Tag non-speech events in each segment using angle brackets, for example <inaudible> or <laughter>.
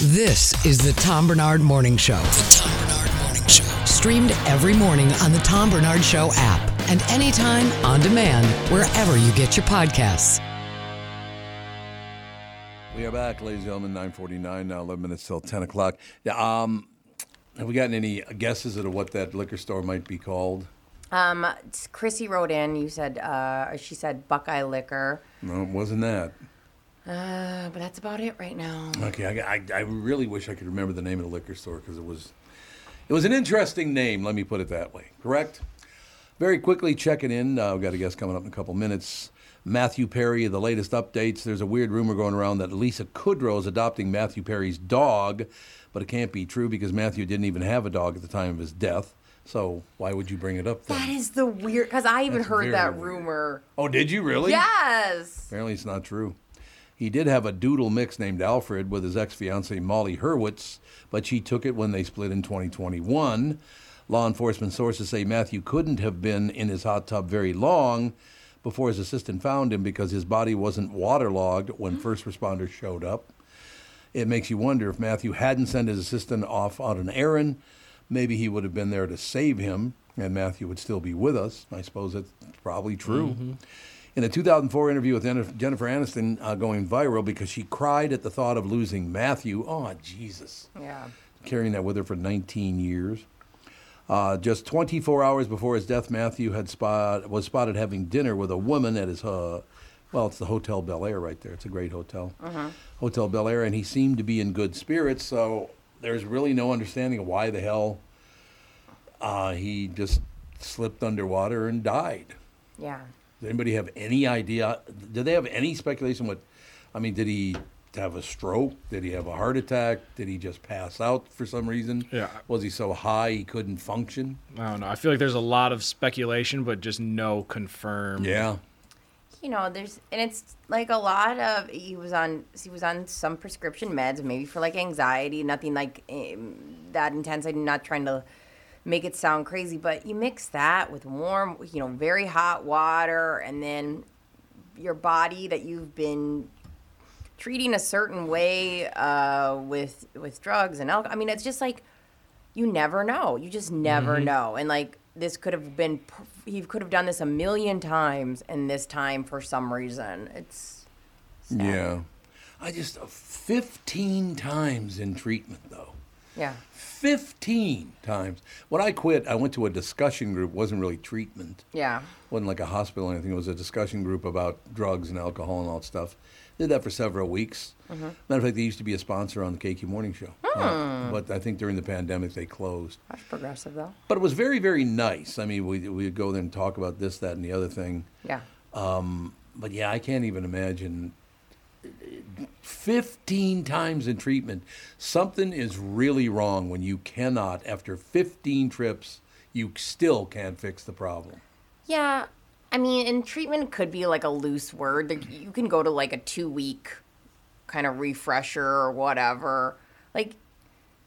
This is the Tom Barnard Morning Show. The Tom Barnard Morning Show. Streamed every morning on the Tom Barnard Show app and anytime on demand wherever you get your podcasts. We are back, ladies and gentlemen. Nine forty-nine now. Eleven minutes till ten o'clock. Yeah, Um, have we gotten any guesses at what that liquor store might be called? Um, Chrissy wrote in. You said uh, she said Buckeye Liquor, No, it wasn't that. Uh, but that's about it right now. Okay, I, I, I really wish I could remember the name of the liquor store because it was, it was an interesting name. Let me put it that way. Correct. Very quickly checking in. Uh, we've got a guest coming up in a couple minutes. Matthew Perry, the latest updates. There's a weird rumor going around that Lisa Kudrow is adopting Matthew Perry's dog, but it can't be true because Matthew didn't even have a dog at the time of his death. So why would you bring it up then? That is the weird because I even That's heard that rumor. Oh, did you really? Yes. Apparently, it's not true. He did have a doodle mix named Alfred with his ex fiancee Molly Hurwitz, but she took it when they split in 2021. Law enforcement sources say Matthew couldn't have been in his hot tub very long before his assistant found him because his body wasn't waterlogged when hmm. first responders showed up. It makes you wonder if Matthew hadn't sent his assistant off on an errand, maybe he would have been there to save him and Matthew would still be with us. I suppose that's probably true. Mm-hmm. In a 2004 interview with Jennifer Aniston uh, going viral because she cried at the thought of losing Matthew. Oh, Jesus. Yeah. Carrying that with her for 19 years. Uh, just 24 hours before his death, Matthew had spot, was spotted having dinner with a woman at his, uh, well, it's the Hotel Bel Air right there. It's a great hotel. Hotel Bel Air, and he seemed to be in good spirits, so there's really no understanding of why the hell uh, he just slipped underwater and died. Yeah. Does anybody have any idea? Did they have any speculation? What, I mean, did he have a stroke? Did he have a heart attack? Did he just pass out for some reason? Yeah. Was he so high he couldn't function? I don't know. I feel like there's a lot of speculation, but just no confirmed. Yeah. You know, there's and it's like a lot of he was on he was on some prescription meds, maybe for like anxiety, nothing like um, that intense. I'm not trying to make it sound crazy, but you mix that with warm, you know, very hot water, and then your body that you've been treating a certain way uh, with with drugs and alcohol. I mean, it's just like you never know. You just never Mm-hmm. know. And like this could have been, he could have done this a million times, and this time for some reason, it's sad. Yeah. I just, uh, 15 times in treatment, though. Yeah, 15 times. When I quit, I went to a discussion group. wasn't really treatment. yeah. wasn't like a hospital or anything. It was a discussion group about drugs and alcohol and all that stuff. Did that for several weeks. Mm-hmm. Matter of fact, they used to be a sponsor on the KQ Morning Show. Hmm. Uh, but I think during the pandemic they closed. That's progressive though. But it was very, very nice. I mean, we we'd go there and talk about this, that, and the other thing. Yeah. Um, But yeah, I can't even imagine. 15 times in treatment. Something is really wrong when you cannot, after 15 trips, you still can't fix the problem. Yeah. I mean, and treatment could be like a loose word. You can go to like a two week kind of refresher or whatever. Like,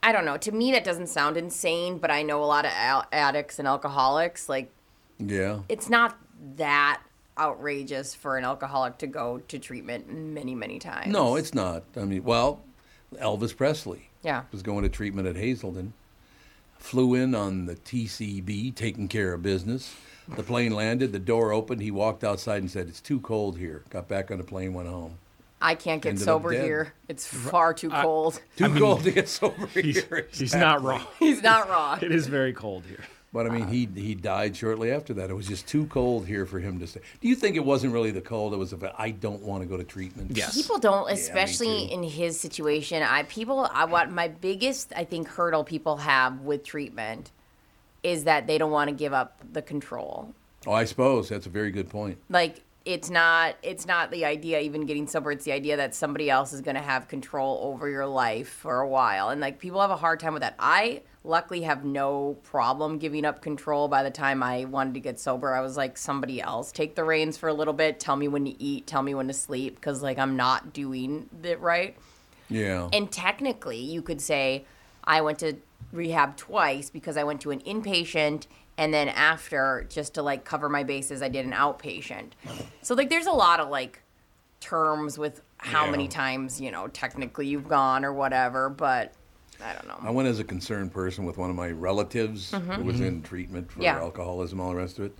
I don't know. To me, that doesn't sound insane, but I know a lot of addicts and alcoholics. Like, Yeah. it's not that outrageous for an alcoholic to go to treatment many, many times. No, it's not. I mean, well, Elvis Presley Yeah. was going to treatment at Hazelden. Flew in on the TCB, taking care of business. The plane landed, the door opened. He walked outside and said, It's too cold here. Got back on the plane, went home. I can't get Ended sober here. It's far too cold. Too cold to get sober He's, here. he's not wrong. He's not wrong. <laughs> It is very cold here. But I mean, he he died shortly after that. It was just too cold here for him to stay. Do you think it wasn't really the cold? It was the I don't want to go to treatment. Yes. People don't, especially too. in his situation. I people, I what my biggest I think hurdle people have with treatment is that they don't want to give up the control. Oh, I suppose that's a very good point. Like it's not it's not the idea even getting sober. It's the idea that somebody else is going to have control over your life for a while, and like people have a hard time with that. I luckily have no problem giving up control. By the time I wanted to get sober, I was like somebody else take the reins for a little bit. Tell me when to eat. Tell me when to sleep because like I'm not doing it right. Yeah. And technically, you could say I went to rehab twice because I went to an inpatient and then after just to like cover my bases, I did an outpatient. So like there's a lot of like terms with how Yeah. many times, you know, technically you've gone or whatever, but I don't know. I went as a concerned person with one of my relatives who was in treatment for Mm-hmm. Yeah. alcoholism, all the rest of it.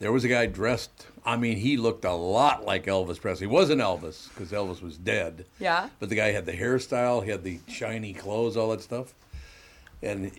There was a guy dressed. I mean, he looked a lot like Elvis Presley. He wasn't Elvis because Elvis was dead. Yeah. But the guy had the hairstyle, he had the shiny clothes, all that stuff. And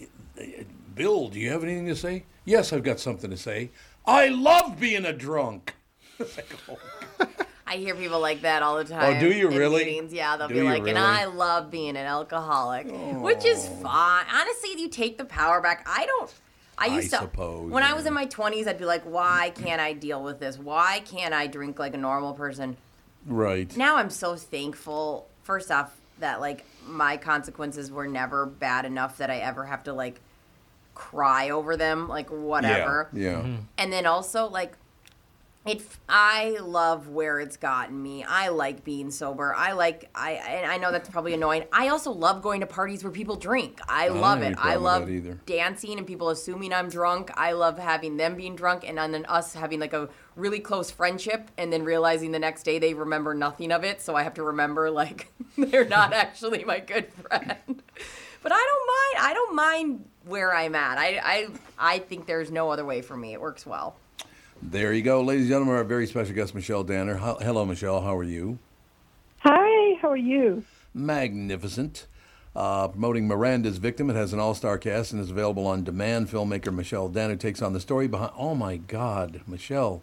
Bill, do you have anything to say? Yes, I've got something to say. I love being a drunk. <laughs> Like, oh, I hear people like that all the time. Oh, do you in really? meetings. Yeah, they'll Do be you like, and? I love being an alcoholic, which is oh. fine. Honestly, you take the power back. I don't. I I used to. suppose, when I was in my twenties, I'd be like, why can't I deal with this? Why can't I drink like a normal person? right. Now I'm so thankful. First off, that like my consequences were never bad enough that I ever have to like cry over them, like whatever Yeah. yeah. Mm-hmm. and then also like it i love where it's gotten me. I like being sober. I like i and i know that's probably annoying. I also love going to parties where people drink. I don't love it. i love dancing and people assuming i'm drunk. I love having them being drunk and then us having like a really close friendship and then realizing the next day they remember nothing of it. So i have to remember like <laughs> they're not <laughs> actually my good friend. But i don't mind i don't mind where i'm at. I i i think there's no other way for me. It works well There you go, ladies and gentlemen. Our very special guest, Michelle Danner. Hello, Michelle. How are you? Hi, how are you? Magnificent. Uh, promoting Miranda's Victim. It has an all-star cast and is available on demand. Filmmaker Michelle Danner takes on the story behind. Oh my God, Michelle!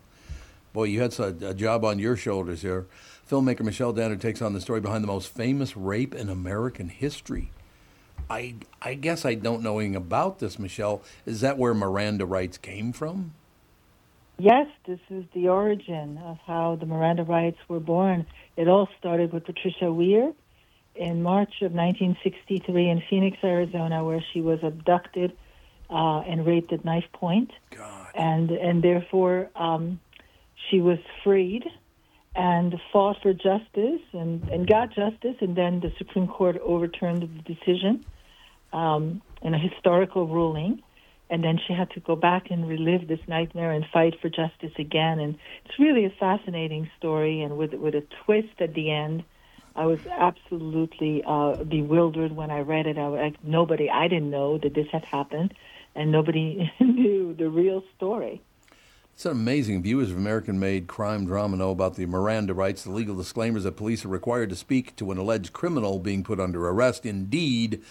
Boy, you had a, a job on your shoulders here. Filmmaker Michelle Danner takes on the story behind the most famous rape in American history. I I guess I don't know anything about this, Michelle. Is that where Miranda rights came from? Yes, this is the origin of how the Miranda rights were born. It all started with Patricia Weir in March of 1963 in Phoenix, Arizona, where she was abducted uh, and raped at knife point. God. and and therefore um, she was freed and fought for justice and, and got justice and then the Supreme Court overturned the decision um, in a historical ruling and then she had to go back and relive this nightmare and fight for justice again and it's really a fascinating story and with with a twist at the end I was absolutely uh, bewildered when I read it. I was like, nobody, I didn't know that this had happened, and nobody <laughs> knew the real story. It's an amazing. Viewers of American made crime drama know about the Miranda rights, the legal disclaimers that police are required to speak to an alleged criminal being put under arrest. Indeed,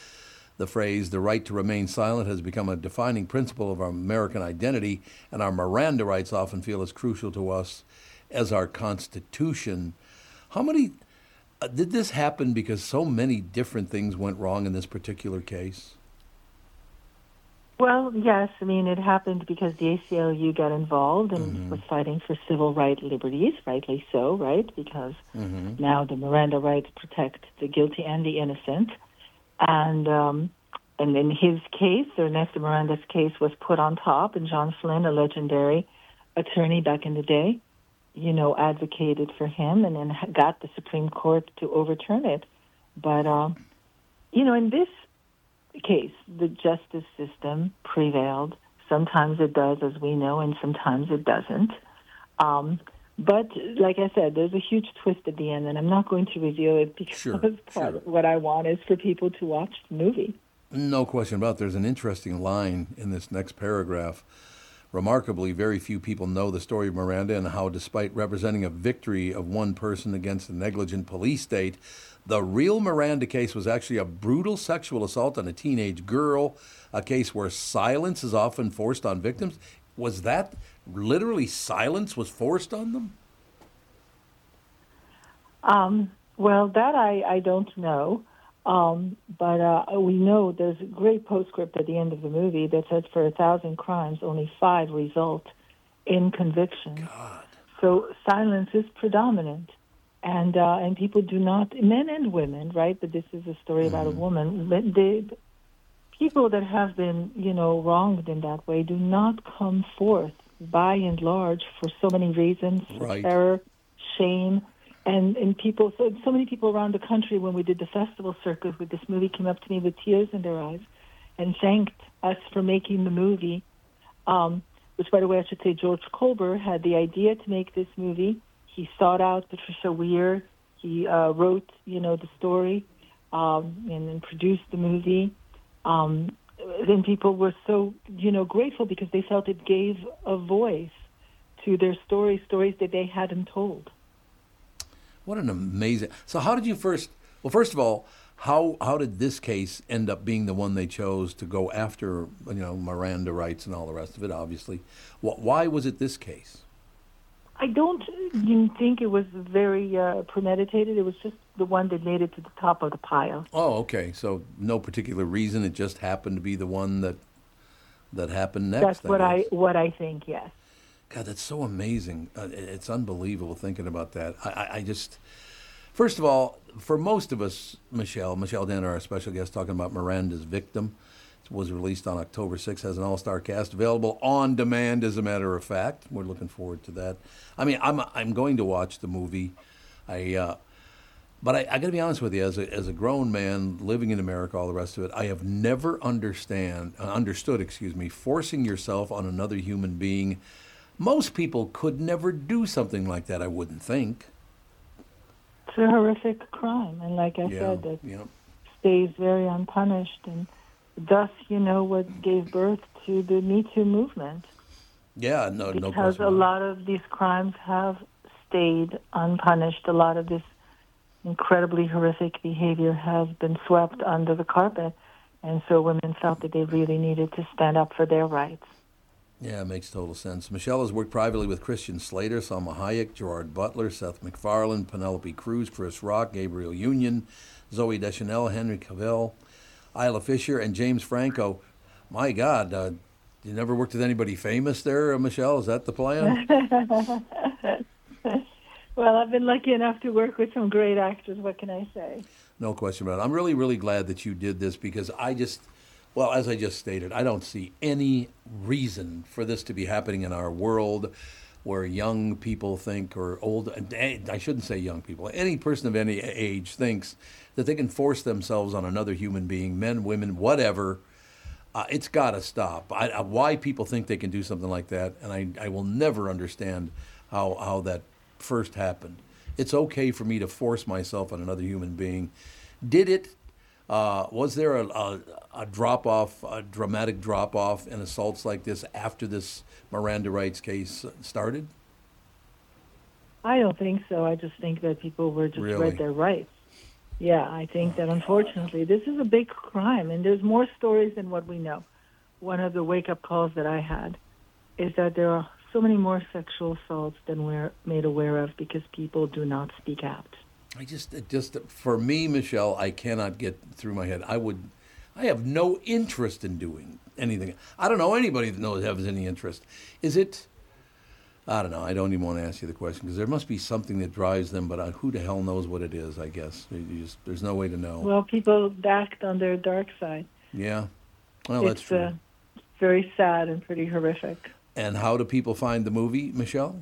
the phrase, the right to remain silent, has become a defining principle of our American identity, and our Miranda rights often feel as crucial to us as our Constitution. How many. Uh, did this happen because so many different things went wrong in this particular case? Well, yes, I mean, it happened because the ACLU got involved and was fighting for civil right liberties, rightly so, right? Because now the Miranda rights protect the guilty and the innocent. And um, and in his case, Ernesto Miranda's case was put on top, and John Flynn, a legendary attorney back in the day, you know, advocated for him and then got the Supreme Court to overturn it. But, um, you know, in this case, the justice system prevailed. Sometimes it does, as we know, and sometimes it doesn't. Um, but like I said, there's a huge twist at the end, and I'm not going to reveal it because Sure, <laughs> part sure. of what I want is for people to watch the movie. No question about it. There's an interesting line in this next paragraph. Remarkably, very few people know the story of Miranda and how, despite representing a victory of one person against a negligent police state, the real Miranda case was actually a brutal sexual assault on a teenage girl, a case where silence is often forced on victims. Was that literally silence was forced on them? Um, well, that I, I don't know. Um, but uh, we know there's a great postscript at the end of the movie that says for a thousand crimes, only five result in conviction. God. So silence is predominant. And uh, and people do not, men and women, right? But this is a story about a woman. But they, people that have been, you know, wronged in that way do not come forth by and large for so many reasons Right. terror, shame, and and people. So so many people around the country when we did the festival circuit with this movie came up to me with tears in their eyes and thanked us for making the movie. Um, which, by the way, I should say George Kolber had the idea to make this movie. He sought out Patricia Weir. He uh, wrote, you know, the story um, and then produced the movie. Um, then people were so, you know, grateful because they felt it gave a voice to their stories, stories that they hadn't told. What an amazing. So, how did you first? Well, first of all, how how did this case end up being the one they chose to go after? You know, Miranda rights and all the rest of it. Obviously, why was it this case? I don't think it was very uh, premeditated. It was just the one that made it to the top of the pile. Oh, okay. So, no particular reason. It just happened to be the one that that happened next. That's what I what I think. Yes. God, that's so amazing. Uh, it's unbelievable thinking about that. I, I, I just, first of all, for most of us, Michelle, Michelle Danner, our special guest, talking about Miranda's victim, was released on October 6th, has an all-star cast, available on demand, as a matter of fact. We're looking forward to that. I mean, I'm, I'm going to watch the movie. I, uh, but I, I got to be honest with you, as a, as a grown man living in America, all the rest of it, I have never understand uh, understood, excuse me, forcing yourself on another human being. Most people could never do something like that. I wouldn't think. It's a horrific crime, and like I Yeah, said, that yeah. stays very unpunished, and thus, you know, what gave birth to the Me Too movement. Yeah, no, no because a lot of these crimes have stayed unpunished. A lot of this incredibly horrific behavior has been swept under the carpet, and so women felt that they really needed to stand up for their rights. Yeah, it makes total sense. Michelle has worked privately with Christian Slater, Salma Hayek, Gerard Butler, Seth MacFarlane, Penelope Cruz, Chris Rock, Gabrielle Union, Zooey Deschanel, Henry Cavill, Isla Fisher, and James Franco. My God, uh, you never worked with anybody famous there, uh, Michelle? Is that the plan? <laughs> Well, I've been lucky enough to work with some great actors. What can I say? No question about it. I'm really, really glad that you did this because I just, well, as I just stated, I don't see any reason for this to be happening in our world where young people think, or old, I shouldn't say young people, any person of any age thinks that they can force themselves on another human being, men, women, whatever. Uh, it's got to stop. I, I, why people think they can do something like that, and I, I will never understand how, how that first happened. It's okay for me to force myself on another human being. Did it? Uh, was there a, a, a drop off, a dramatic drop off in assaults like this after this Miranda rights case started? I don't think so. I just think that people were just Really? read their rights. Yeah, I think that unfortunately this is a big crime, and there's more stories than what we know. One of the wake up calls that I had is that there are so many more sexual assaults than we're made aware of because people do not speak out. I just, just for me, Michelle, I cannot get through my head. I would, I have no interest in doing anything. I don't know anybody that knows has any interest. Is it? I don't know. I don't even want to ask you the question because there must be something that drives them, but uh, who the hell knows what it is? I guess just, there's no way to know. Well, people act on their dark side. yeah, well, that's it's true. uh, very sad and pretty horrific. and how do people find the movie, Michelle?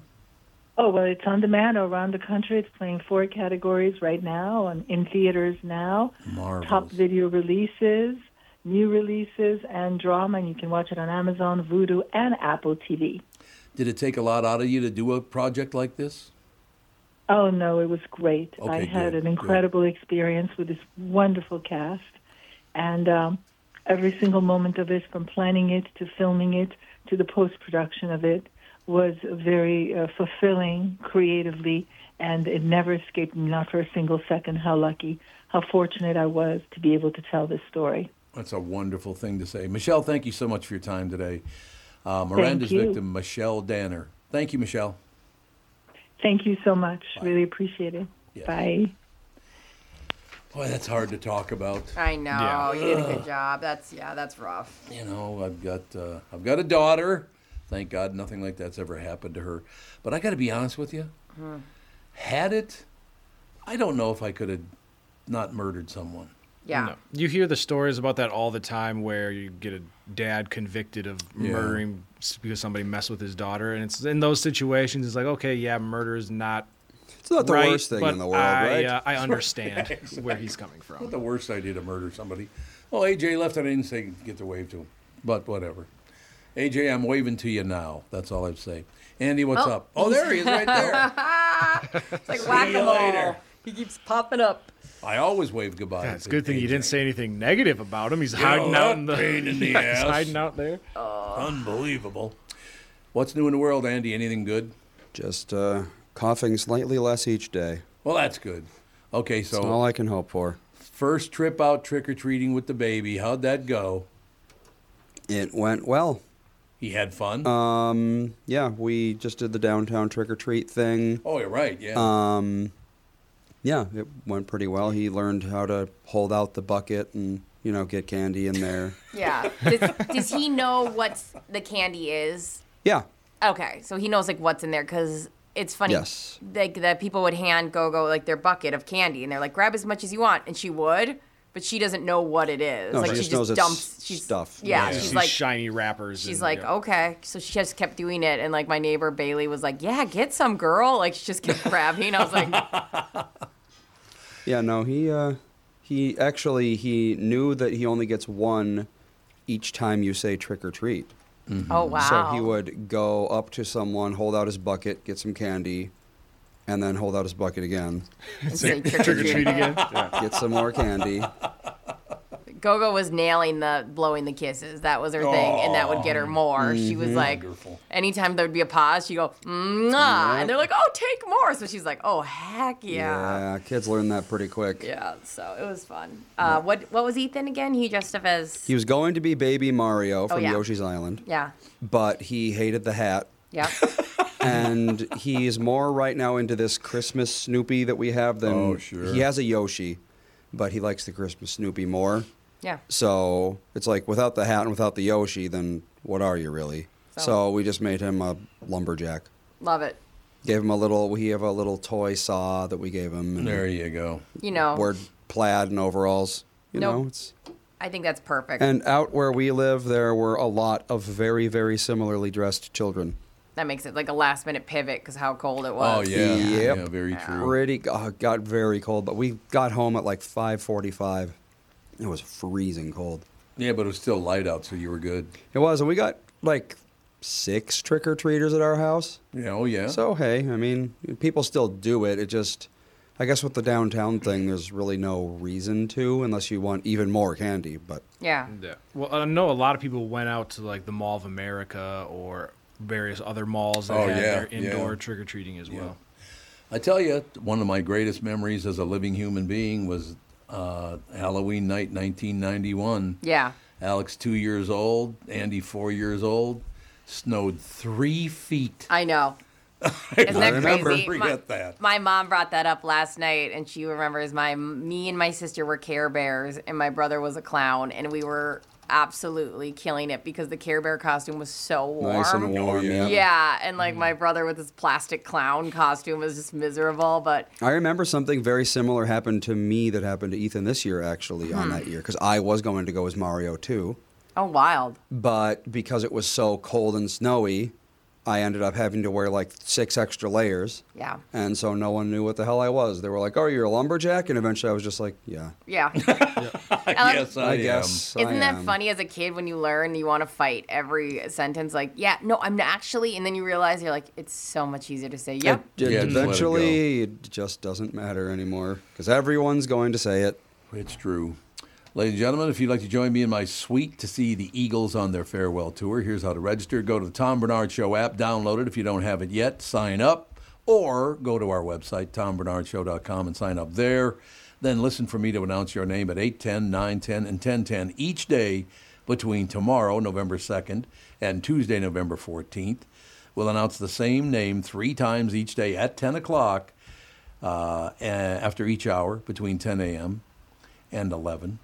Oh well, it's on demand around the country. It's playing four categories right now, and in theaters now. Marvelous. Top video releases, new releases, and drama. And you can watch it on Amazon, Vudu, and Apple TV. Did it take a lot out of you to do a project like this? Oh no, it was great. I Okay, had good, an incredible experience with this wonderful cast, and um, every single moment of it, from planning it to filming it to the post production of it, was very uh, fulfilling creatively, and it never escaped me, not for a single second, how lucky, how fortunate I was to be able to tell this story. That's a wonderful thing to say. Michelle, thank you so much for your time today. Uh, Miranda's victim, Michelle Danner. Thank you, Michelle. Thank you so much. Really appreciate it. Yeah. Bye. Boy, that's hard to talk about. I know Yeah. you did a good job. That's yeah, that's rough. You know, I've got uh, I've got a daughter. Thank God, nothing like that's ever happened to her. But I got to be honest with you. Had it, I don't know if I could have not murdered someone. Yeah. No. You hear the stories about that all the time where you get a dad convicted of Yeah. murdering s- because somebody messed with his daughter. And it's in those situations, it's like, okay, yeah, murder is not It's not the right, worst thing in the world, I, right? Uh, I <laughs> understand where he's coming from. Not from. the worst idea to murder somebody. Oh, AJ left. I didn't say get to wave to him, but whatever. AJ, I'm waving to you now. That's all I'd say. Andy, what's Oh. up? Oh, there he is, right there. <laughs> It's like you whack a mole. later. He keeps popping up. I always wave goodbye. Yeah, it's a good thing you didn't say anything negative about him. He's know, hiding out in that the, pain in <laughs> the Yeah, he's ass. hiding out there. Unbelievable. What's new in the world, Andy? Anything good? Just uh, coughing slightly less each day. Well, that's good. Okay, so That's all I can hope for. first trip out trick or treating with the baby. How'd that go? It went well. He had fun. Um, yeah, we just did the downtown trick or treat thing. oh, you're right. Yeah. Um, yeah, it went pretty well. He learned how to hold out the bucket and you know get candy in there. <laughs> Yeah. Does, does he know what the candy is? Yeah, Okay, so he knows like what's in there because it's funny. Yes. Like that people would hand Gogo like their bucket of candy and they're like, grab as much as you want, and she would, but she doesn't know what it is. No, like she she just knows it's dumps she's, stuff. Yeah, Yeah. she's These like shiny wrappers. She's and, like, yeah. okay. So she just kept doing it. And like my neighbor Bailey was like, yeah, get some girl. Like she just kept <laughs> grabbing. I was like, yeah. No, he uh, he actually he knew that he only gets one each time you say trick or treat. oh, wow. So he would go up to someone, hold out his bucket, get some candy, and then hold out his bucket again, <laughs> say trick or treat treat. again. Yeah. get some more candy. Gogo was nailing the blowing the kisses. That was her thing. And that would get her more. She was like, Wonderful. anytime there would be a pause, she'd go, Mwah. And they're like, oh, take more. So she's like, oh, heck yeah. Yeah, kids learn that pretty quick. Yeah, so it was fun. Uh, what what was Ethan again? He dressed up as He was going to be Baby Mario from Oh, yeah. Yoshi's Island, yeah, but he hated the hat. yeah. <laughs> and he's more right now into this Christmas Snoopy that we have than Oh, sure. he has a Yoshi, but he likes the Christmas Snoopy more. Yeah. So it's like without the hat and without the Yoshi, then what are you really? So- So, we just made him a lumberjack. Love it. Gave him a little. We have a little toy saw that we gave him. And there you go. You know, Wore plaid and overalls. You Nope. know, it's I think that's perfect. and out where we live, there were a lot of very, very similarly dressed children. That makes it like a last minute pivot because how cold it was. Oh yeah. Yep. Yeah, very true. Pretty uh, got very cold, but we got home at like 5:45. It was freezing cold. Yeah, but it was still light out, so you were good. It was, and we got like six trick or treaters at our house. Yeah. Oh yeah. So hey, I mean, people still do it. It just, I guess, with the downtown thing, there's really no reason to unless you want even more candy. But Yeah. Yeah. Well, I know a lot of people went out to like the Mall of America or various other malls that Oh, had yeah, their yeah. indoor trick or treating as well. I tell you, one of my greatest memories as a living human being was uh, Halloween night, 1991. Yeah. Alex, two years old. Andy, four years old. Snowed three feet. I know. <laughs> Isn't that never crazy? forget my, that. My mom brought that up last night, and she remembers my me and my sister were Care Bears, and my brother was a clown, and we were absolutely killing it because the Care Bear costume was so warm. nice and warm. yeah. yeah. Yeah, and like my mm-hmm. brother with his plastic clown costume was just miserable, but I remember something very similar happened to me that happened to Ethan this year, actually, on hmm. that year, because I was going to go as Mario too. oh, wild. But because it was so cold and snowy, I ended up having to wear like six extra layers. Yeah. And so no one knew what the hell I was. They were like, "Oh, you're a lumberjack," and eventually I was just like, "Yeah, Yeah. <laughs> yes, um, I, I am. guess." Isn't I that am." funny as a kid when you learn you want to fight every sentence? Like, yeah, no, I'm actually, and then you realize you're like, it's so much easier to say, yep. It, Yeah, just let it eventually, it, just doesn't matter anymore because everyone's going to say it. It's true. Ladies and gentlemen, if you'd like to join me in my suite to see the Eagles on their farewell tour, here's how to register. Go to the Tom Barnard Show app, download it if you don't have it yet, sign up, or go to our website, tombarnardshow.com, and sign up there. Then listen for me to announce your name at 810, 910, and 1010 each day between tomorrow, November 2nd, and Tuesday, November 14th. We'll announce the same name three times each day at 10 o'clock uh, after each hour between 10 a.m. and 11.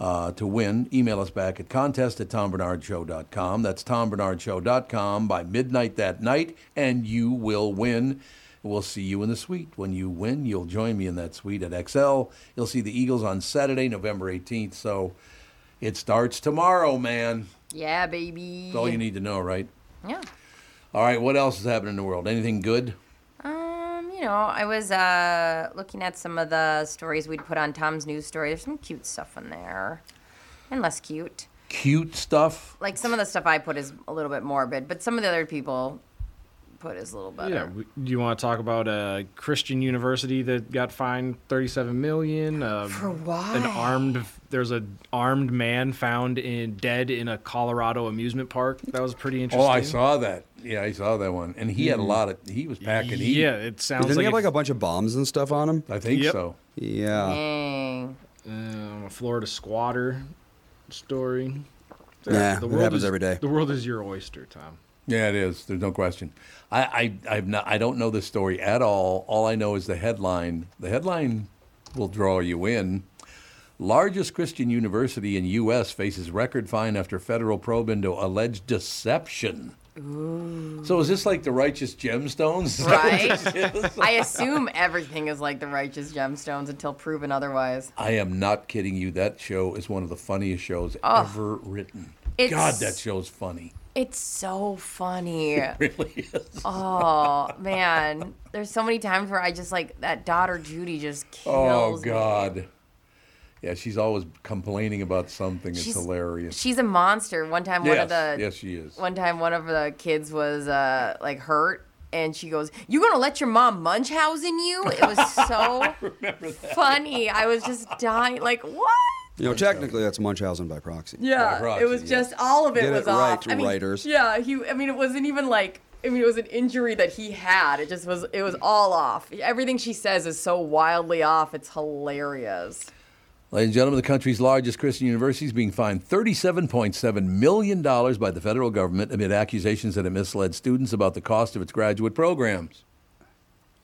Uh, to win, email us back at contest at tombarnardshow.com. That's tombarnardshow.com by midnight that night, and you will win. We'll see you in the suite. When you win, you'll join me in that suite at Xcel. You'll see the Eagles on Saturday, November 18th. So it starts tomorrow, man. Yeah, baby. That's all you need to know, right? Yeah. All right, what else is happening in the world? Anything good? You know, I was uh, looking at some of the stories we'd put on Tom's news story. There's some cute stuff in there, and less cute. Cute stuff? Like some of the stuff I put is a little bit morbid, but some of the other people put is a little better. Yeah, we- do you want to talk about a Christian university that got fined 37 million? Uh, For what? An armed there's an armed man found in dead in a Colorado amusement park. That was pretty interesting. Oh, I saw that. Yeah, I saw that one. And he had a lot of, he was packing heat. Yeah, it sounds Didn't like he have it- like a bunch of bombs and stuff on him? I think Yep. so. Yeah. Dang. um, a Florida squatter story. Nah, it happens is, every day. The world is your oyster, Tom. Yeah, it is. There's no question. I, I, I've not, I don't know the story at all. All I know is the headline. The headline will draw you in. Largest Christian university in U.S. faces record fine after federal probe into alleged deception. Ooh. So is this like the righteous gemstones? Is that what Right? I assume everything is like the righteous gemstones until proven otherwise. I am not kidding you. That show is one of the funniest shows Oh. ever written. God, that show's funny. It's so funny. <laughs> It really is. Oh man, there's so many times where I just like that daughter Judy just Oh kills me. God. Yeah, she's always complaining about something. It's She's- hilarious. She's a monster. One time, one of the yes, she is. one time one of the kids was uh, like hurt, and she goes, "You gonna let your mom Munchausen you?" It was <laughs> so funny. I was just dying. Like what? You know, technically that's Munchausen by proxy. Yeah, proxy, it was yes. just all of it Get was it right, off. I mean, writers. Yeah, he. I mean, it wasn't even like. I mean, it was an injury that he had. It just was. It was all off. Everything she says is so wildly off. It's hilarious. Ladies and gentlemen, the country's largest Christian university is being fined $37.7 million by the federal government amid accusations that it misled students about the cost of its graduate programs.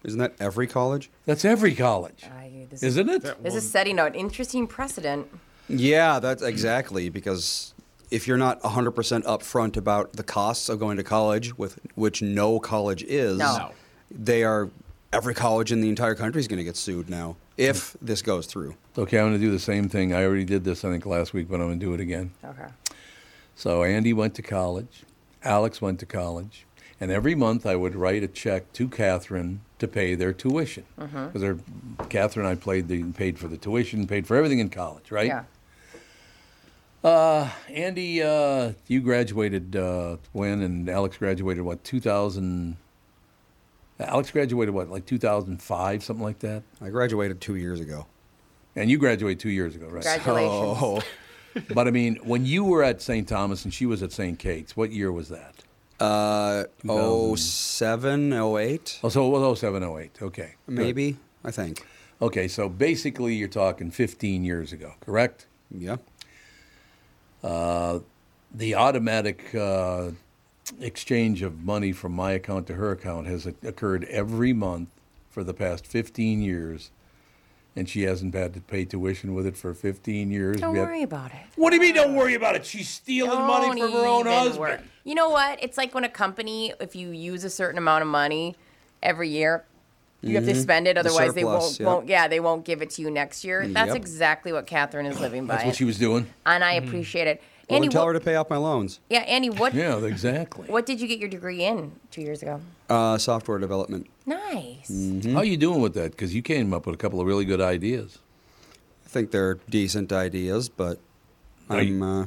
Isn't that every college? That's every college, I, this isn't it? This is setting out an interesting precedent. Yeah, that's exactly because if you're not 100% upfront about the costs of going to college, with which no college is, No. No. they are every college in the entire country is going to get sued now if this goes through. Okay, I'm going to do the same thing. I already did this, I think, last week, but I'm going to do it again. Okay. So Andy went to college, Alex went to college, and every month I would write a check to Catherine to pay their tuition mm-hmm. because Catherine and I played the paid for the tuition, paid for everything in college, right? Yeah. Uh, Andy, uh, you graduated uh, when, and Alex graduated what 2000. Alex graduated what, like 2005, something like that, I graduated two years ago. and you graduated two years ago, right? Congratulations. Oh, <laughs> but I mean, when you were at St. Thomas and she was at St. Kate's, what year was that? uh, 07, 08, Oh, so it was 07, 08. Okay. good. maybe, I think. Okay, so basically you're talking 15 years ago, correct? Yeah. The automatic uh, exchange of money from my account to her account has occurred every month for the past 15 years, and she hasn't had to pay tuition with it for 15 years. Don't have- worry about it. What do you mean, don't worry about it? She's stealing money Don't from her own husband. worry. You know what? It's like when a company, if you use a certain amount of money every year, you have to spend it. Mm-hmm. The Otherwise, they won't, yep. won't. Yeah, they won't give it to you next year. That's Yep. exactly what Catherine is living by, That's what she was doing? and I appreciate it. Well, Andy, then tell what, her to pay off my loans. yeah, Andy, what <laughs> Yeah, exactly. what did you get your degree in two years ago? Uh, software development. Nice. Mm-hmm. How are you doing with that? Because you came up with a couple of really good ideas. I think they're decent ideas, but Are I'm uh,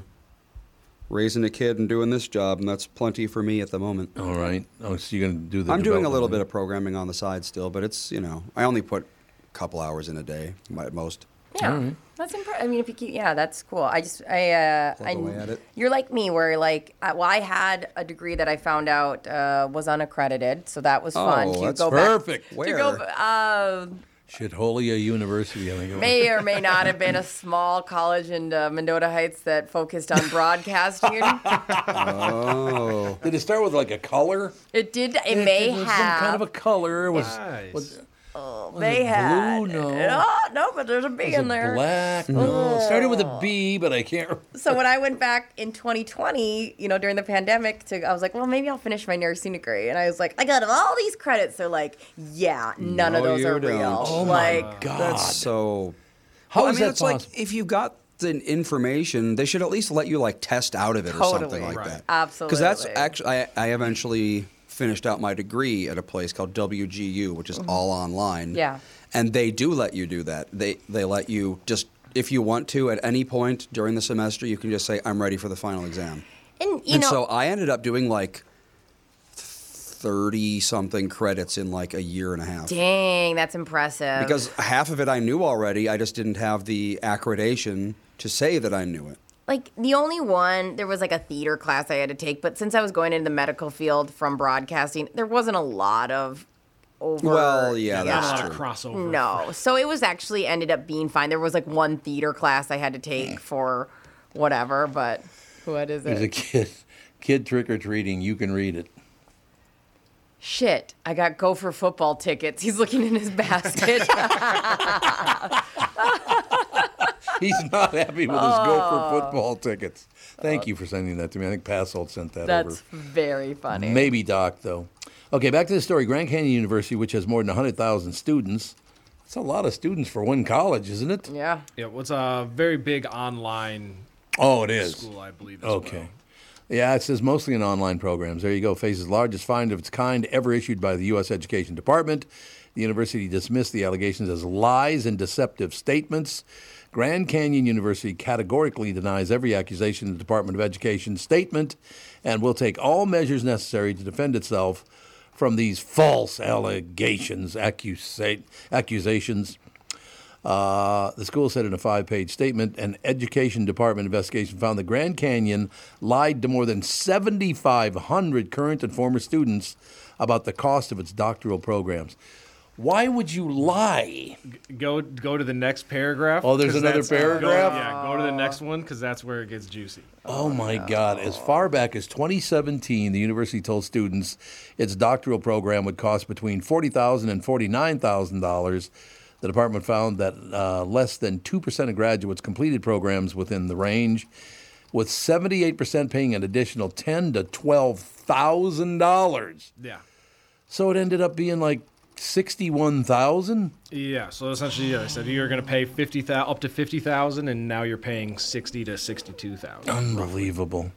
raising a kid and doing this job, and that's plenty for me at the moment. All right. Oh, so you're going to do the I'm doing a little bit of programming on the side still, but it's, you know, I only put a couple hours in a day at most. Yeah, that's impressive. I mean, if you keep, yeah, that's cool. I just, I, uh, I, away at it. you're like me, where like, well, I had a degree that I found out uh, was unaccredited, so that was fun Oh, to that's go Perfect. back. Where? To go, uh, Shitholia University, I think it was. may or may not have been a small college in uh, Mendota Heights that focused on broadcasting. Oh, Did it start with like a color? it did. It may was have. some kind of a color. It was, Nice. was, Oh, may it have. blue? No. Oh, no, but there's a B was in it there. black? Oh. No. It started with a B, but I can't. remember. So when I went back in 2020, you know, during the pandemic, to I was like, well, maybe I'll finish my nursing degree, and I was like, I got all these credits. They're like, yeah, none of those are don't. real. Oh like, God. that's so. How Well, is I mean, that it's possible? like if you got the information, they should at least let you like test out of it or something like Right. that. Absolutely. Because that's actually I, I eventually finished out my degree at a place called WGU, which is all online. Mm-hmm. Yeah. And they do let you do that. They they let you just if you want to at any point during the semester, you can just say I'm ready for the final exam. and you and know, so I ended up doing like thirty something credits in like a year and a half. dang, that's impressive. Because half of it I knew already, I just didn't have the accreditation to say that I knew it. Like the only one there was like a theater class I had to take, but since I was going into the medical field from broadcasting, there wasn't a lot of over. Well, yeah, Not that's lot true. crossover. No, so it was actually ended up being fine. There was like one theater class I had to take for whatever, but what is it? There's a kid, kid trick or treating. You can read it. Shit, I got Gopher football tickets. He's looking in his <laughs> basket. <laughs> <laughs> He's not happy with his Oh. Gopher football tickets. Thank oh. you for sending that to me. I think Passold sent that That's over. That's very funny. Maybe Doc, though. Okay, back to the story. Grand Canyon University, which has more than 100,000 students. That's a lot of students for one college, isn't it? Yeah. Yeah, what's a very big online Oh, it is. school, I believe. As Okay. Well. Yeah, it says mostly in online programs. There you go. Faces largest fine of its kind ever issued by the U.S. Education Department. The university dismissed the allegations as lies and deceptive statements. Grand Canyon University categorically denies every accusation in the Department of Education statement and will take all measures necessary to defend itself from these false allegations, accusa- accusations. Uh, the school said in a five page statement an education department investigation found that Grand Canyon lied to more than 7,500 current and former students about the cost of its doctoral programs. Why would you lie? Go go to the next paragraph. Oh, there's 'cause another that's- paragraph? Go, yeah, go to the next one because that's where it gets juicy. Oh my God. As far back as 2017, the university told students its doctoral program would cost between $40,000 and $49,000. The department found that uh, less than 2% of graduates completed programs within the range, with 78% paying an additional ten to $12,000. Yeah. So it ended up being like 61,000? Yeah, so essentially, yeah, I said you're going to pay fifty thousand up to fifty thousand, and now you're paying sixty to sixty-two thousand. Unbelievable.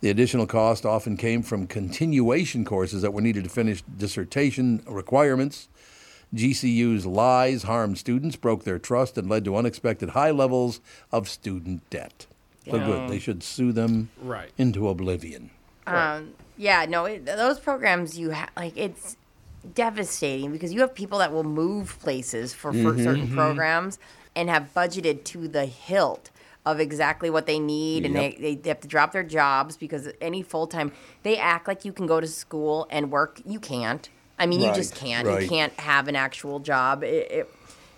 The additional cost often came from continuation courses that were needed to finish dissertation requirements. GCU's lies harmed students, broke their trust, and led to unexpected high levels of student debt. So good. They should sue them Right. into oblivion. Um, yeah, no, it, those programs you have, like, it's devastating because you have people that will move places for, for mm-hmm, certain mm-hmm. programs and have budgeted to the hilt of exactly what they need and they, they, they have to drop their jobs because any full-time they act like you can go to school and work. You can't. I mean you just can't. Right. you can't have an actual job. It, it,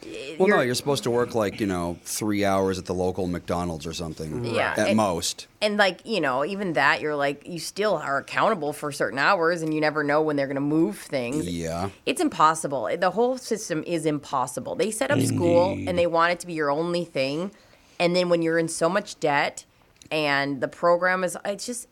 it- Well, no, you're supposed to work like you know three hours at the local McDonald's or something. Mm-hmm. Yeah, at and- most. and like you know even that you're like you still are accountable for certain hours and you never know when they're going to move things Yeah. it's impossible the whole system is impossible they set up school and they want it to be your only thing and then when you're in so much debt and the program is it's just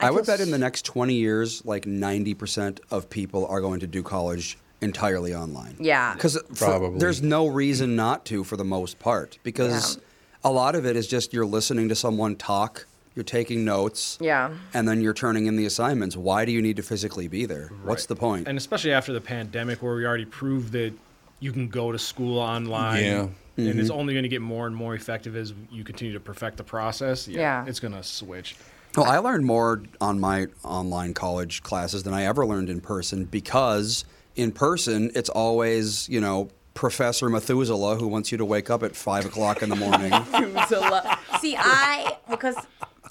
I, would feel bet in the next 20 years, like 90% of people are going to do college entirely online. Yeah. Because Probably. there's no reason not to for the most part. Because Yeah. a lot of it is just you're listening to someone talk, you're taking notes, yeah and then you're turning in the assignments. Why do you need to physically be there? What's the point? And especially after the pandemic, where we already proved that you can go to school online. Yeah. And it's mm-hmm. only going to get more and more effective as you continue to perfect the process. Yeah. Yeah. It's going to switch. Well, I learned more on my online college classes than I ever learned in person because in person it's always, you know, Professor Methuselah who wants you to wake up at five o'clock in the morning. <laughs> See, I because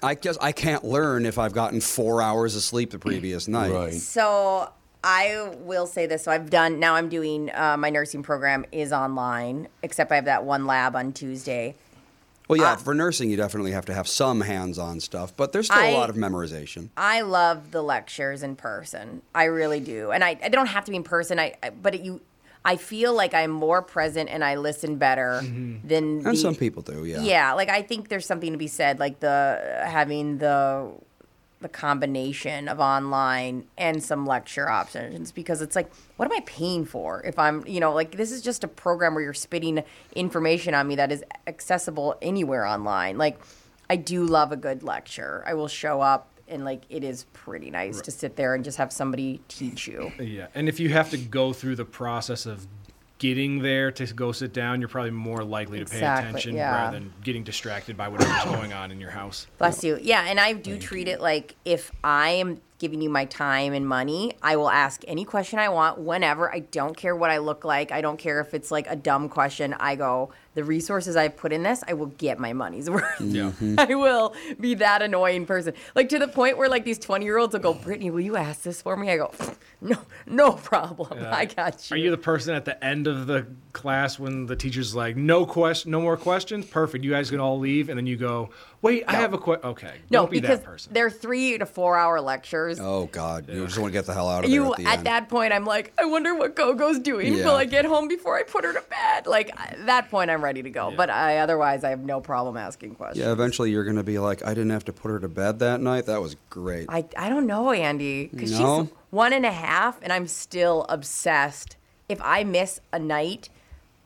I guess I can't learn if I've gotten four hours of sleep the previous night. Right. So I will say this. So I've done now. I'm doing uh, my nursing program is online, except I have that one lab on Tuesday. Well, yeah, ah. for nursing, you definitely have to have some hands-on stuff, but there's still a I- lot of memorization. I love the lectures in person. I really do, and I, I don't have to be in person. I, I but it, you. I feel like I'm more present and I listen better mm-hmm. than And the- some people do, yeah. Yeah, like I think there's something to be said, like the having the the combination of online and some lecture options because it's like, what am I paying for if I'm, you know, like this is just a program where you're spitting information on me that is accessible anywhere online. Like, I do love a good lecture. I will show up and like it is pretty nice to sit there and just have somebody teach you. Yeah, and if you have to go through the process of getting there to go sit down, you're probably more likely to pay Exactly, attention yeah. rather than getting distracted by whatever's going on in your house. Bless you. Yeah, and I do treat it like if I am giving you my time and money, I will ask any question I want whenever. I don't care what I look like. I don't care if it's like a dumb question. I go, the resources I've put in this, I will get my money's <laughs> worth. Yeah. I will be that annoying person. Like to the point where like these 20 year olds will go, Brittany, will you ask this for me? I go, no, no problem. I got you. Are you the person at the end of the class when the teacher's like, "No question, no more questions"? Perfect. You guys can all leave, and then you go, "Wait, I have a question." Okay, no, don't be because that person. they're three to four hour lectures. Oh God, you just want to get the hell out of you there at at that point i'm like i wonder what gogo's doing Yeah. will i get home before i put her to bed like at that point i'm ready to go but i otherwise i have no problem asking questions yeah, eventually you're gonna be like, I didn't have to put her to bed that night. That was great. I, I don't know andy because No? she's one and a half and i'm still obsessed if i miss a night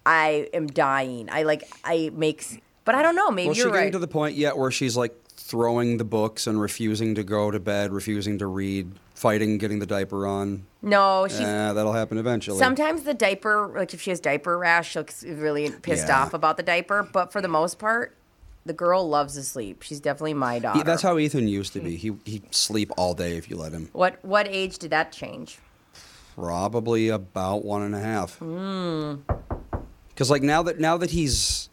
i am dying i like i make s- but i don't know maybe well, she you're getting right to the point yet where she's like throwing the books and refusing to go to bed, refusing to read, fighting getting the diaper on. no she's Eh, that'll happen eventually. Sometimes the diaper, like if she has diaper rash, she'll get really pissed Yeah. off about the diaper. But for the most part, the girl loves to sleep. She's definitely my daughter. He- that's how Ethan used to be. He he'd sleep all day if you let him. What what age did that change? Probably about one and a half. Hmm. Because like now that now that he's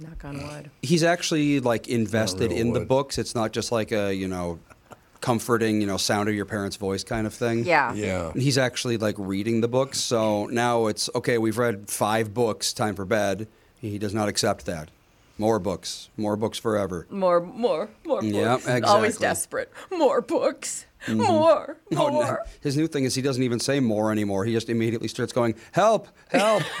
Knock on wood. he's actually like invested real in the books. It's not just like a you know comforting you know sound of your parents' voice kind of thing. Yeah. Yeah. He's actually like reading the books. So now it's okay. We've read five books. Time for bed. He does not accept that. More books. More books forever. More, more, more books. Yeah, exactly. Always desperate. More books. Mm-hmm. More, <laughs> Oh, more. no. His new thing is he doesn't even say more anymore. He just immediately starts going, "Help! Help!" <laughs>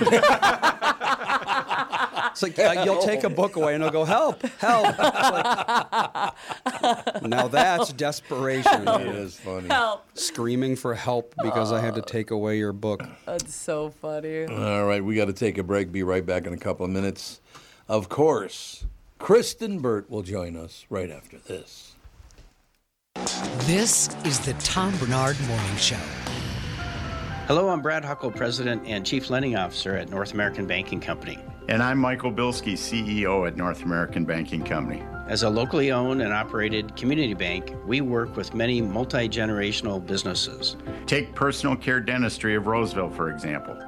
it's like uh, you'll take a book away and he'll go, "Help! Help!" <laughs> Like, now that's desperation. It is funny. Help. Screaming for help because I had to take away your book. That's so funny. All right, we got to take a break. Be right back in a couple of minutes. Of course, Kristyn Burtt will join us right after this. This is the Tom Barnard Morning Show. Hello, I'm Brad Huckle, President and Chief Lending Officer at North American Banking Company. And I'm Michael Bilski, CEO at North American Banking Company. As a locally owned and operated community bank, we work with many multi generational businesses. Take personal care dentistry of Roseville, for example.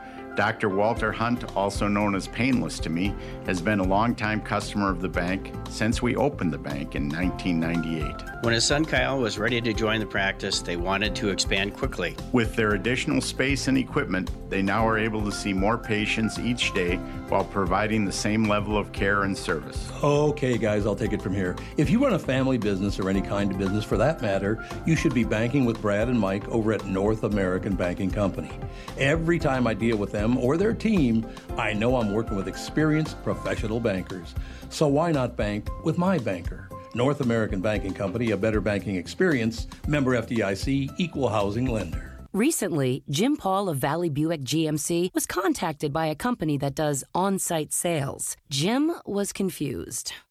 Dr. Walter Hunt, also known as Painless to me, has been a longtime customer of the bank since we opened the bank in 1998. When his son Kyle was ready to join the practice, they wanted to expand quickly. With their additional space and equipment, they now are able to see more patients each day while providing the same level of care and service. Okay, guys, I'll take it from here. If you run a family business or any kind of business for that matter, you should be banking with Brad and Mike over at North American Banking Company. Every time I deal with them or their team, I know I'm working with experienced professional bankers. So why not bank with my banker? North American Banking Company, a better banking experience, member FDIC, equal housing lender. Recently, Jim Paul of Valley Buick GMC was contacted by a company that does on site sales. Jim was confused.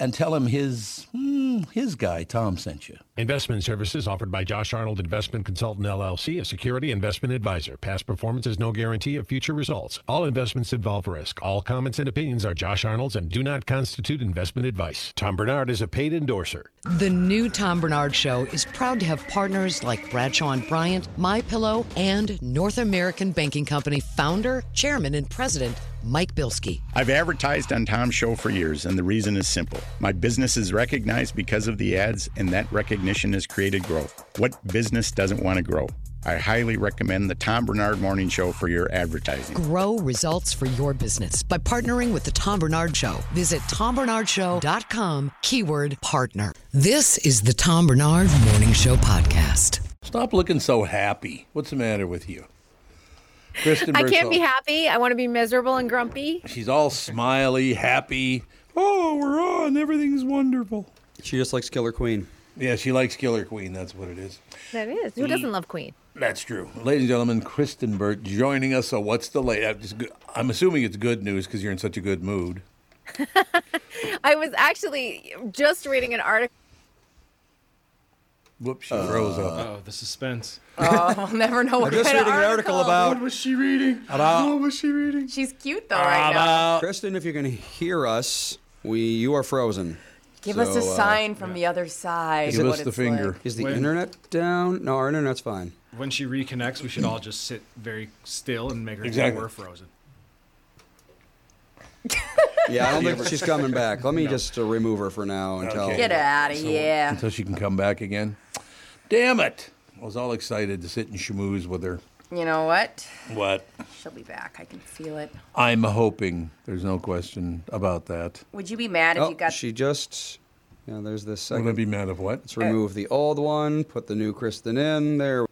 and tell him his hmm, his guy Tom sent you. Investment services offered by Josh Arnold Investment Consultant LLC, a security investment advisor. Past performance is no guarantee of future results. All investments involve risk. All comments and opinions are Josh Arnold's and do not constitute investment advice. Tom Barnard is a paid endorser. The new Tom Barnard Show is proud to have partners like Bradshaw and Bryant, My Pillow, and North American Banking Company founder, chairman, and president Mike Bilski. I've advertised on Tom's show for years, and the reason is simple. My business is recognized because of the ads, and that recognition has created growth. What business doesn't want to grow? I highly recommend the Tom Barnard Morning Show for your advertising. Grow results for your business by partnering with the Tom Barnard Show. Visit tombarnardshow.com, keyword partner. This is the Tom Barnard Morning Show podcast. Stop looking so happy. What's the matter with you? Kristyn <laughs> I can't Birdsall. be happy. I want to be miserable and grumpy. She's all smiley, happy. Oh, we're on. Everything's wonderful. She just likes Killer Queen. Yeah, she likes Killer Queen. That's what it is. That is. Who doesn't mm. love Queen? That's true. Ladies and gentlemen, Kristyn Burtt joining us. So, what's the late? Uh, I'm, I'm assuming it's good news because you're in such a good mood. <laughs> I was actually just reading an article. Whoops, she froze up. Oh, the suspense. Oh, I'll never know what I'm just kind of reading an article article. about. What was she reading? About- What was she reading? She's cute though right now. Kristyn, if you can hear us, we you are frozen. Give us a So, uh, sign from the other side. Give what us the it's finger. like. Is the When- internet down? No, our internet's fine. When she reconnects, we should all just sit very still and make her Exactly. think we're frozen. <laughs> Yeah, I don't think she's coming back. Let me just uh, remove her for now until. Okay. Get out of here. Until she can come back again. Damn it! I was all excited to sit and schmooze with her. You know what? What? She'll be back. I can feel it. I'm hoping. There's no question about that. Would you be mad if Oh, you got? she just. Yeah, there's this I'm second. gonna be mad of what? Let's remove the old one. Put the new Kristyn in there.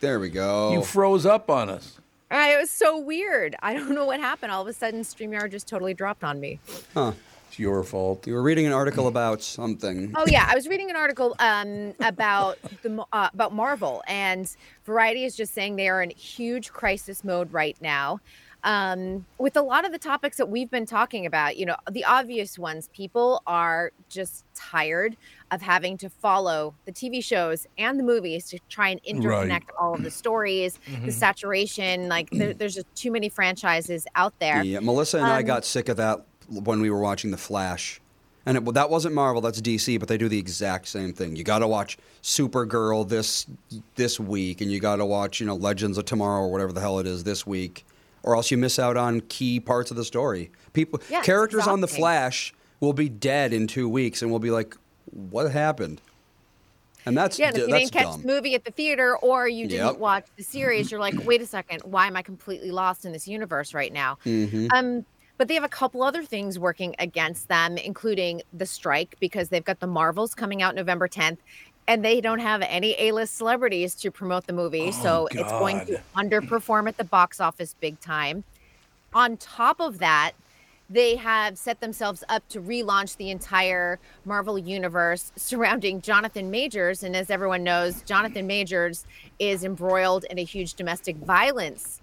There we go. You froze up on us. Uh, It was so weird. I don't know what happened. All of a sudden, StreamYard just totally dropped on me. huh? It's your fault. You were reading an article about something. Oh yeah, I was reading an article um, about the uh, about Marvel, and Variety is just saying they are in huge crisis mode right now. Um, with a lot of the topics that we've been talking about, you know, the obvious ones, people are just tired of having to follow the TV shows and the movies to try and interconnect all of the <clears throat> stories, the saturation. Like there, <clears throat> there's just too many franchises out there. Yeah, Melissa and I Um, got sick of that when we were watching The Flash. And it, well, that wasn't Marvel, that's DC, but they do the exact same thing. You got to watch Supergirl this this week, and you got to watch, you know, Legends of Tomorrow or whatever the hell it is this week, or else you miss out on key parts of the story. People, Yeah, characters on The. Flash will be dead in two weeks, and we'll be like, "What happened?" And that's Yeah, and if you didn't catch dumb. the movie at the theater or you didn't Yep. watch the series, you're like, wait a second, why am I completely lost in this universe right now? Mhm. Um, but they have a couple other things working against them, including the strike, because they've got the Marvels coming out November 10th, and they don't have any A-list celebrities to promote the movie, so it's going to <clears throat> underperform at the box office big time. On top of that, they have set themselves up to relaunch the entire Marvel universe surrounding Jonathan Majors. And as everyone knows, Jonathan Majors is embroiled in a huge domestic violence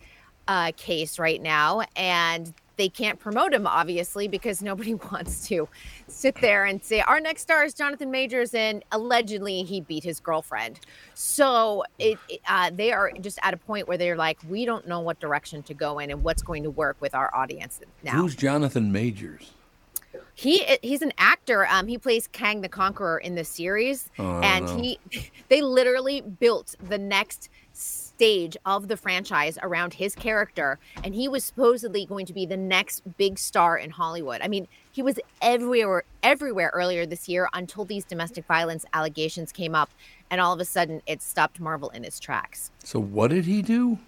uh, case right now. And they can't promote him obviously because nobody <laughs> wants to sit there and say our next star is Jonathan Majors and allegedly he beat his girlfriend. So it, uh, they are just at a point where they're like, we don't know what direction to go in and what's going to work with our audience now. Who's Jonathan Majors? He he's an actor. Um, he plays Kang the Conqueror in the series, Oh, and he <laughs> they literally built the next stage of the franchise around his character, and he was supposedly going to be the next big star in Hollywood. I mean, he was everywhere everywhere earlier this year until these domestic violence allegations came up, and all of a sudden it stopped Marvel in its tracks. So what did he do?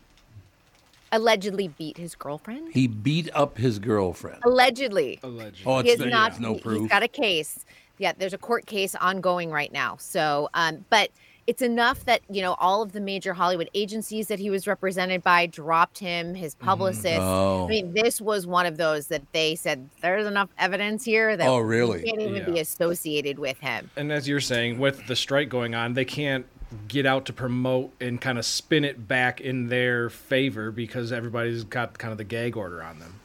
Allegedly beat his girlfriend. He beat up his girlfriend. Allegedly. Allegedly. Oh, it's has there- not. there's no proof. He's got a case. Yeah, there's a court case ongoing right now. So, um, but it's enough that you know all of the major Hollywood agencies that he was represented by dropped him. His mm-hmm. publicist. Oh. I mean, this was one of those that they said there's enough evidence here that Oh, we really? can't even be associated with him. And as you're saying, with the strike going on, they can't get out to promote and kind of spin it back in their favor because everybody's got kind of the gag order on them.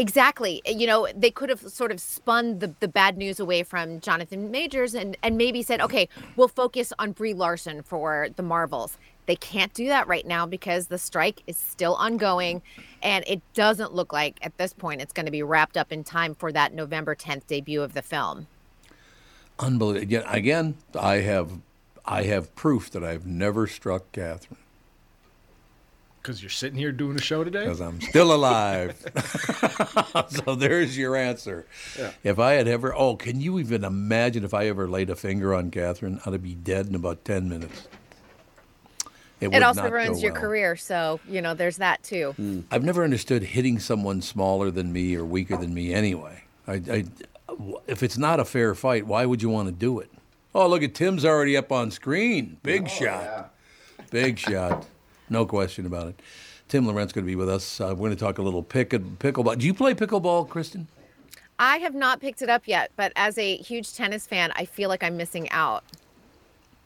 Exactly. Uh, you know, they could have sort of spun the, the bad news away from Jonathan Majors and, and maybe said, okay, we'll focus on Brie Larson for the Marvels. They can't do that right now because the strike is still ongoing. And it doesn't look like at this point it's going to be wrapped up in time for that November 10th debut of the film. Unbelievable. Again, again, I have, I have proof that I've never struck Catherine Because you're sitting here doing a show today? because I'm still alive. <laughs> so there's your answer. Yeah. If I had ever, oh, can you even imagine if I ever laid a finger on Catherine? I'd be dead in about ten minutes. It, It, also ruins your well. career. So, you know, there's that too. Hmm. I've never understood hitting someone smaller than me or weaker than me anyway. I, I, if it's not a fair fight, why would you want to do it? Oh, look at Tim's already up on screen. Big oh, shot. Big shot. <laughs> No question about it. Tim Laurent's going to be with us. Uh, we're going to talk a little pick, pickleball. Do you play pickleball, Kristyn? I have not picked it up yet, but as a huge tennis fan, I feel like I'm missing out.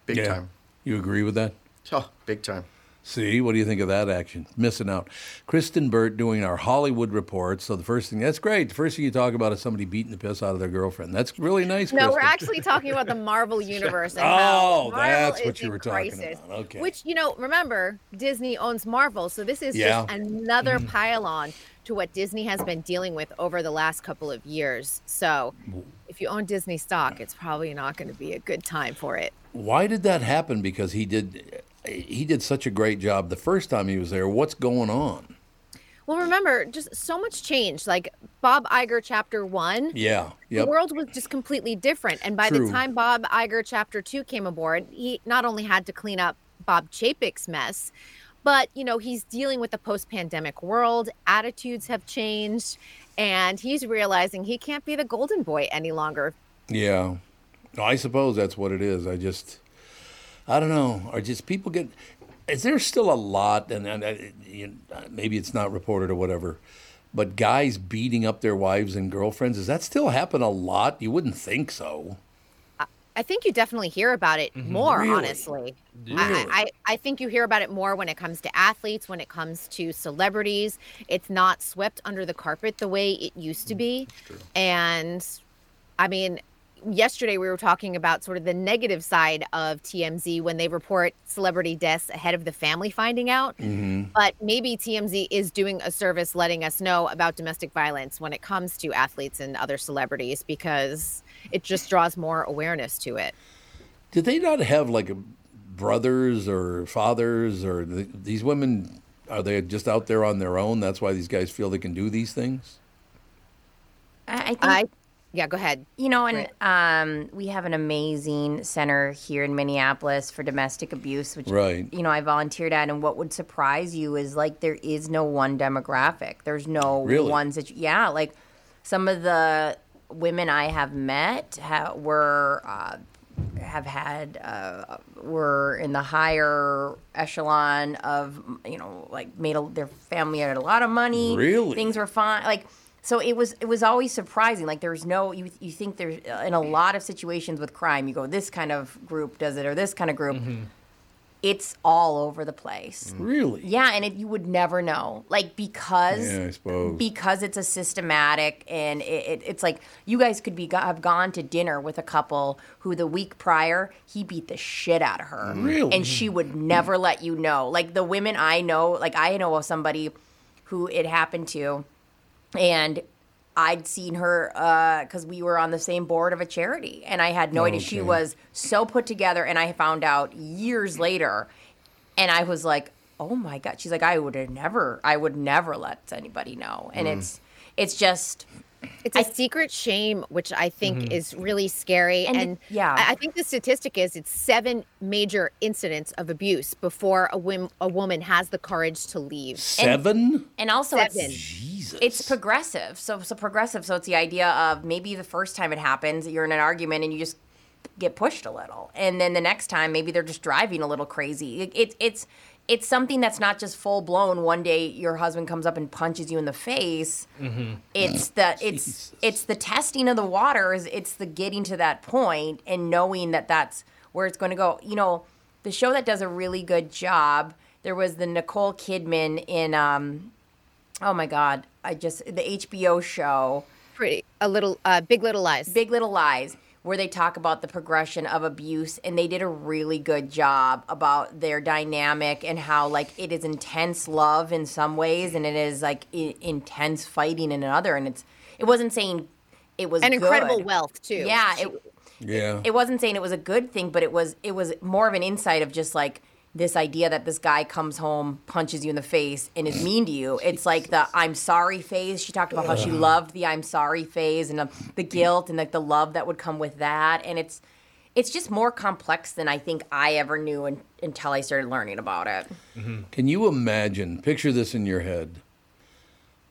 Big Yeah. time. You agree with that? Oh, big time. See, what do you think of that action? Missing out. Kristyn Burtt doing our Hollywood report. So the first thing, that's great. The first thing you talk about is somebody beating the piss out of their girlfriend. That's really nice. No, we're actually talking about the Marvel <laughs> universe and Oh, that's what you were talking crisis. about. Okay. Which you know, remember, Disney owns Marvel, so this is Yeah. just another Mhm. pile-on to what Disney has been dealing with over the last couple of years. So, if you own Disney stock, it's probably not going to be a good time for it. Why did that happen? Because he did, he did such a great job the first time he was there. What's going on? Well, remember, just so much change. Like Bob Iger chapter 1, Yeah. the world was just completely different. And by True. the time Bob Iger chapter two came aboard, he not only had to clean up Bob Chapek's mess, but you know he's dealing with the post-pandemic world. Attitudes have changed, and he's realizing he can't be the golden boy any longer. Yeah, I suppose that's what it is. I just, I don't know. Are just people get? Is there still a lot? And, and uh, you, uh, maybe it's not reported or whatever. But guys beating up their wives and girlfriends, does that still happen a lot? You wouldn't think so. I think you definitely hear about it mm-hmm. more, Really? honestly. Really? I, I, I think you hear about it more when it comes to athletes, when it comes to celebrities. It's not swept under the carpet the way it used to mm, be. And I mean, yesterday we were talking about sort of the negative side of TMZ when they report celebrity deaths ahead of the family finding out. Mm-hmm. But maybe TMZ is doing a service letting us know about domestic violence when it comes to athletes and other celebrities because it just draws more awareness to it. Did they not have like a brothers or fathers or th- these women? Are they just out there on their own? That's why these guys feel they can do these things. I, I think, I, yeah, go ahead. you know, and um, we have an amazing center here in Minneapolis for domestic abuse, which Right. you know I volunteered at. And what would surprise you is like there is no one demographic. There's no Really? ones that yeah, like some of the women I have met ha- were. Uh, have had uh, were in the higher echelon of you know like made a, their family had a lot of money Really? things were fine like so it was it was always surprising like there's no you you think there's uh, in a lot of situations with crime you go this kind of group does it or this kind of group mm-hmm. it's all over the place. Mm. Really? Yeah, and it, you would never know, like because Yeah, I suppose. because it's a systematic, and it, it, it's like you guys could be have gone to dinner with a couple who the week prior he beat the shit out of her, Really? and she would never let you know. Like the women I know, like I know of somebody who it happened to, and I'd seen her because we were on the same board of a charity, and I had no idea she was so put together. And I found out years later, and I was like, "Oh my god!" She's like, "I would have never, I would never let anybody know." And Mm. it's, it's just, It's a secret shame, which I think Mhm. is really scary. And And, the- yeah. I, I think the statistic is it's seven major incidents of abuse before a, wom- a woman has the courage to leave. Seven? and also Seven. it's, it's progressive. So, so progressive. So it's the idea of maybe the first time it happens, you're in an argument and you just get pushed a little, and then the next time maybe they're just driving a little crazy. It, it, it's it's something that's not just full blown. One day your husband comes up and punches you in the face. Mm-hmm. It's the it's it's the testing of the waters. It's the getting to that point and knowing that that's where it's going to go. You know, the show that does a really good job. There was the Nicole Kidman in um, oh my god, I just the HBO show. Pretty a little uh, Big Little Lies. Big Little Lies, where they talk about the progression of abuse, and they did a really good job about their dynamic and how like it is intense love in some ways, and it is like I- intense fighting in another, and it's it wasn't saying it was And incredible wealth, too. Yeah, it, Yeah. it wasn't saying it was a good thing, but it was it was more of an insight of just like this idea that this guy comes home, punches you in the face, and is mean to you. It's like the I'm sorry phase. She talked about how she loved the I'm sorry phase and the, the guilt and like the love that would come with that. And it's it's just more complex than I think I ever knew un, until I started learning about it. Mm-hmm. Can you imagine? Picture this in your head: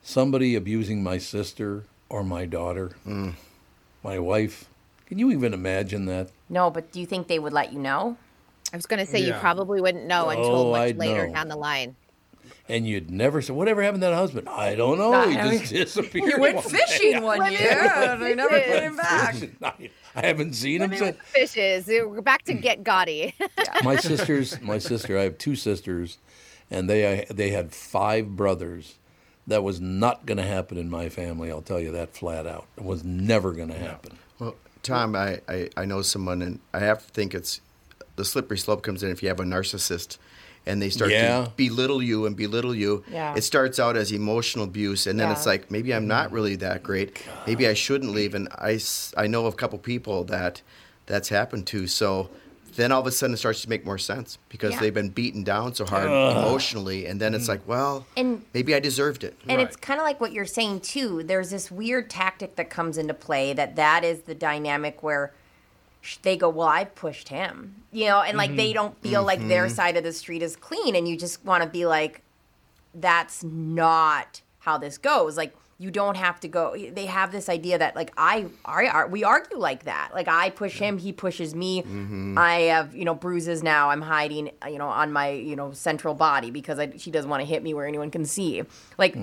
somebody abusing my sister or my daughter, mm. my wife. Can you even imagine that? No, but do you think they would let you know? I was going to say you probably wouldn't know until Oh, much I'd later know. down the line. And you'd never say, "Whatever happened to that husband?" I don't know. I he mean, just <laughs> disappeared. he went one fishing day. one year, and I never put him back. <laughs> I, I haven't seen him since. Fishes. We're back to mm. get gaudy. <laughs> my sisters, my sister, I have two sisters, and they they had five brothers. That was not going to happen in my family. I'll tell you that flat out. It was never going to happen. Well, Tom, I, I, I know someone, and I have to think it's the slippery slope comes in if you have a narcissist and they start Yeah. to belittle you and belittle you. Yeah. It starts out as emotional abuse, and then it's like, maybe I'm not really that great. Maybe I shouldn't leave. And I, I know of a couple people that that's happened to. So then all of a sudden it starts to make more sense because Yeah. they've been beaten down so hard Ugh. emotionally. And then it's mm. like, well, And- maybe I deserved it. And it's kind of like what you're saying too. There's this weird tactic that comes into play that that is the dynamic where sh- they go, "Well, I pushed him," you know, and like they Mhm. don't feel like their Mhm. side of the street is clean, and you just want to be like, "That's not how this goes." Like you don't have to go. They have this idea that like I, I, we argue like that. Like I push him, he pushes me. Mhm. I have you know bruises now. I'm hiding you know on my you know central body because I, she doesn't want to hit me where anyone can see. Like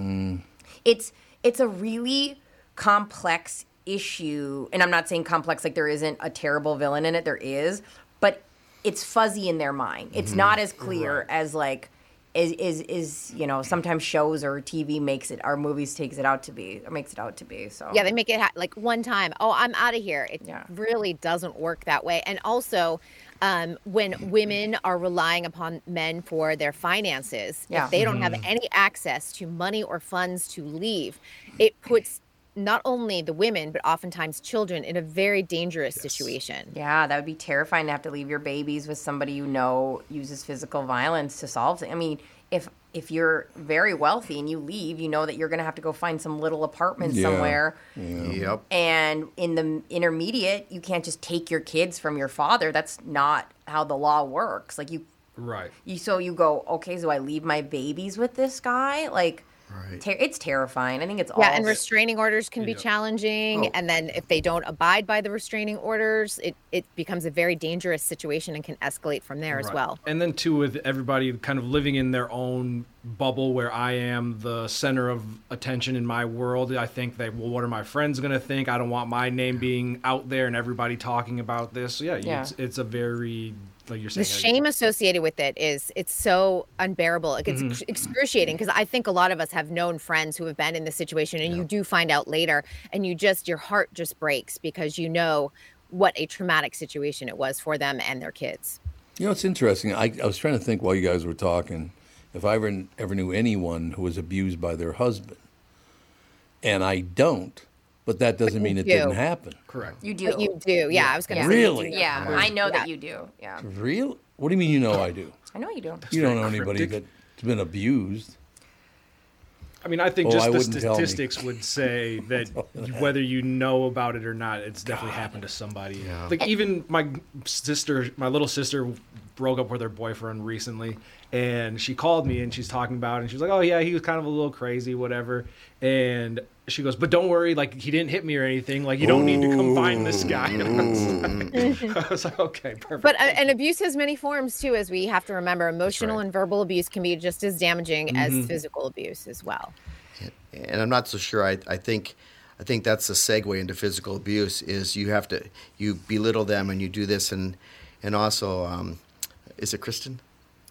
it's it's a really complex issue and i'm not saying complex like there isn't a terrible villain in it there is but it's fuzzy in their mind it's Mhm. not as clear as like is, is is you know sometimes shows or tv makes it our movies takes it out to be or makes it out to be so Yeah, they make it ha- like one time. Oh, I'm out of here. It really doesn't work that way. And also, um, when <clears throat> women are relying upon men for their finances, Yeah. if they don't have Mhm. any access to money or funds to leave, it puts not only the women but oftentimes children in a very dangerous situation. Yeah, that would be terrifying to have to leave your babies with somebody you know uses physical violence to solve it. I mean, if if you're very wealthy and you leave, you know that you're going to have to go find some little apartment Yeah. somewhere. Yep. And in the intermediate, you can't just take your kids from your father. That's not how the law works. Like you Right. you so you go, okay, so I leave my babies with this guy? Like ter- it's terrifying. I think it's all Yeah, and restraining orders can be challenging. Oh. And then if they don't abide by the restraining orders, it, it becomes a very dangerous situation and can escalate from there as well. And then too, with everybody kind of living in their own bubble, where I am the center of attention in my world, I think that well, what are my friends going to think? I don't want my name being out there and everybody talking about this. So yeah, Yeah. It's, it's a very like you're the shame associated with it is it's so unbearable it gets Mhm. ex- excruciating because i think a lot of us have known friends who have been in this situation and you do find out later and you just your heart just breaks because you know what a traumatic situation it was for them and their kids You know, it's interesting. I, I was trying to think while you guys were talking if I ever, ever knew anyone who was abused by their husband. And I don't, but that doesn't mean it do. didn't happen. Correct. You do. But you do yeah i was gonna say Really? do. Yeah, I know that you do. Yeah. Real? What do you mean you know I do? I know you do. you don't know very anybody cryptic. that's been abused. I mean, I think Oh, just I the wouldn't tell me. statistics would say <laughs> that whether you know about it or not, it's definitely happened to somebody. Yeah. Like even my sister, my little sister, broke up with her boyfriend recently, and she called me and she's talking about it, and she's like, "Oh yeah, he was kind of a little crazy, whatever." And she goes, "But don't worry, like he didn't hit me or anything. Like you don't need to come find this guy." And <laughs> I was like, <laughs> I was like, "Okay, perfect." but uh, and abuse has many forms too as we have to remember emotional right. and verbal abuse can be just as damaging as Mhm. physical abuse as well and I'm not so sure. I, I think I think that's a segue into physical abuse. Is you have to you belittle them and you do this and and also um, is it Kristyn?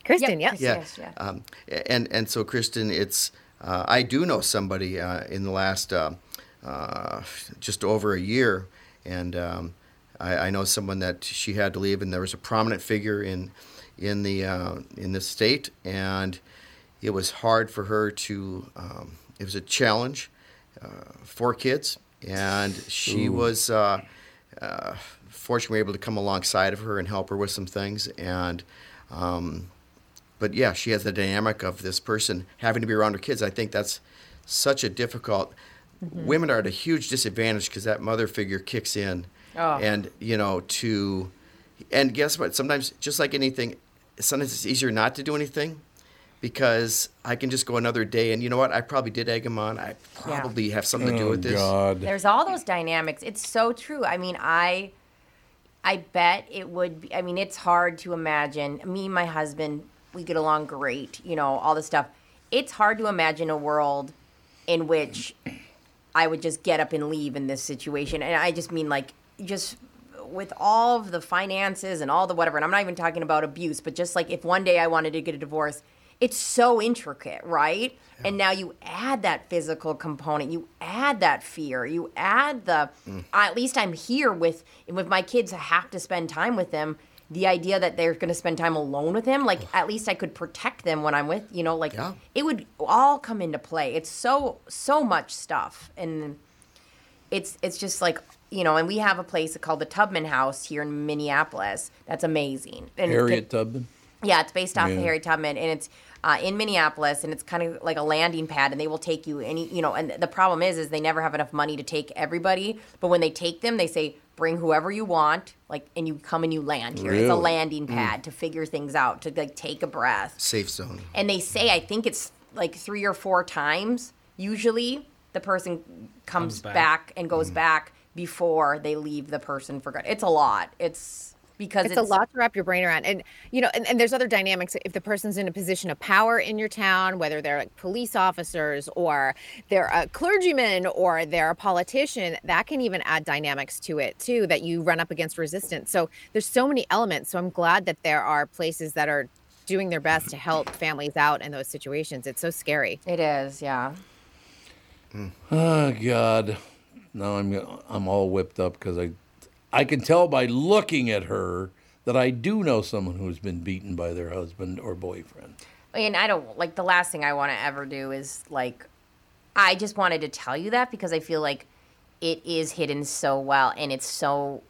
kristen yes Yeah. yes, yeah. Um, and and so Kristyn, it's uh, I do know somebody uh, in the last uh, uh, just over a year, and um, I, I know someone that she had to leave, and there was a prominent figure in in the uh, in the state, and it was hard for her to. Um, it was a challenge. Uh, four kids, and she Ooh. was. Uh, uh, fortunately, we were able to come alongside of her and help her with some things, and um, but yeah, she has the dynamic of this person having to be around her kids. I think that's such a difficult. Mm-hmm. Women are at a huge disadvantage because that mother figure kicks in, Oh. and you know to, and guess what? Sometimes, just like anything, sometimes it's easier not to do anything, because I can just go another day, and you know what? I probably did egg him on. I Yeah. probably have something to do Oh, with this. God. There's all those dynamics. It's so true. I mean, I I bet it would be I mean, it's hard to imagine. Me and my husband, we get along great, you know, all this stuff. It's hard to imagine a world in which I would just get up and leave in this situation. And I just mean like just with all of the finances and all the whatever, and I'm not even talking about abuse, but just like if one day I wanted to get a divorce, it's so intricate, right? And now you add that physical component, you add that fear, you add the mm. at least I'm here with with my kids. I have to spend time with them. The idea that they're going to spend time alone with him, like at least I could protect them when I'm with, you know, like it would all come into play. It's so so much stuff, and it's it's just like you know, and we have a place called the Tubman House here in Minneapolis. That's amazing. And Harriet Tubman. yeah, it's based off Yeah. of Harry Tubman, and it's uh, in Minneapolis, and it's kind of like a landing pad, and they will take you any, you know. And the problem is, is they never have enough money to take everybody, but when they take them, they say bring whoever you want, like, and you come and you land here. It's a Really? landing Mm. pad to figure things out, to like take a breath. Safe zone. And they say, I think it's like three or four times. Usually, the person comes, Comes back. back. and goes back before they leave the person for good. It's a lot. It's because it's, a lot to wrap your brain around. And you know and, and there's other dynamics. If the person's in a position of power in your town whether they're like police officers or they're a clergyman or they're a politician that can even add dynamics to it too that you run up against resistance. So there's so many elements. So i'm glad that there are places that are doing their best to help families out in those situations. It's so scary. It is yeah. Oh God! Now I'm I'm all whipped up because I I can tell by looking at her that I do know someone who's been beaten by their husband or boyfriend. and I don't like the last thing I want to ever do is like I just wanted to tell you that because I feel like it is hidden so well and it's so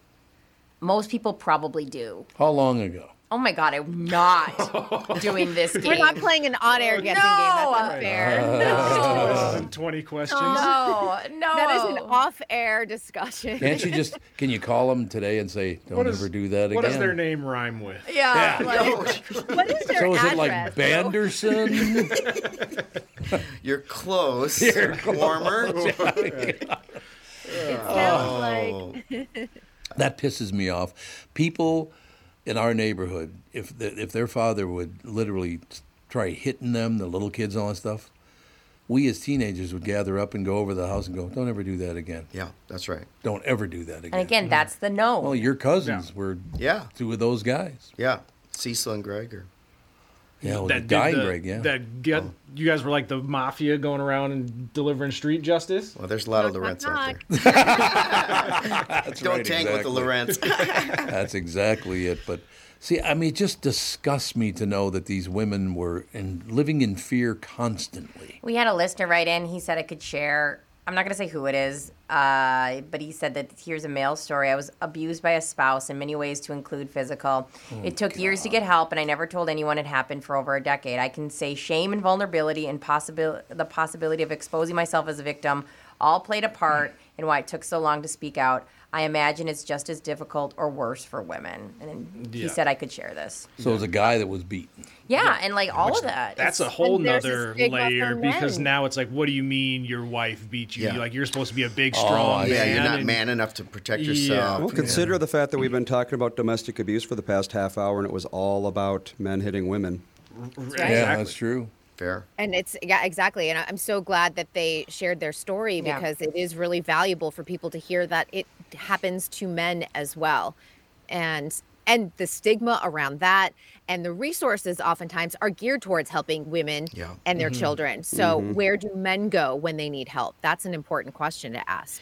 most people probably do. How long ago? Oh my god, I'm not <laughs> doing this game. we're not playing an on-air guessing game that's unfair Uh, Than 20 questions. No, no. that is an off-air discussion Can't you just can you call them today and say don't What is- ever do that again"? What again? does their name rhyme with? Yeah. Yeah. like- <laughs> what is their so is address it like Banderson? <laughs> You're close. You're close. Warmer. it Oh. sounds like that pisses me off. People in our neighborhood, if the, if their father would literally try hitting them, the little kids, all that stuff, we as teenagers would gather up and go over the house and go, "Don't ever do that again." Yeah, that's right. Don't ever do that again. And again, that's the no. Well, your cousins were Yeah. two of those guys. Yeah. Cecil and Greg, or Yeah, well, that the guy did the, Greg, yeah. That get, oh. you guys were like the mafia going around and delivering street justice. Well, there's a lot of Lorentz out there. <laughs> That's Don't right, tangle with the exactly. Lorentz. <laughs> That's exactly it. But see, I mean, it just disgusts me to know that these women were in, living in fear constantly. We had a listener write in. He said I could share. I'm not going to say who it is, uh, but he said that here's a male story. I was abused by a spouse in many ways, to include physical. Oh, it took years to get help, and I never told anyone it happened for over a decade. I can say shame and vulnerability and possibil- the possibility of exposing myself as a victim all played a part in why it took so long to speak out. I imagine it's just as difficult or worse for women. And then he Yeah. said I could share this. So it was a guy that was beaten. Yeah, and like all of that. That's a whole and nother layer because men. now it's like, what do you mean your wife beat you? Yeah. Like you're supposed to be a big, Oh, strong yeah, man. you're not and- man enough to protect Yeah. yourself. Well, consider the fact that we've been talking about domestic abuse for the past half hour, and it was all about men hitting women. Yeah, that's true. Fair. And it's yeah, exactly. And I- I'm so glad that they shared their story Yeah. because it is really valuable for people to hear that it happens to men as well. And and the stigma around that and the resources oftentimes are geared towards helping women Yeah. and their Mhm. children. So Mhm. where do men go when they need help? That's an important question to ask.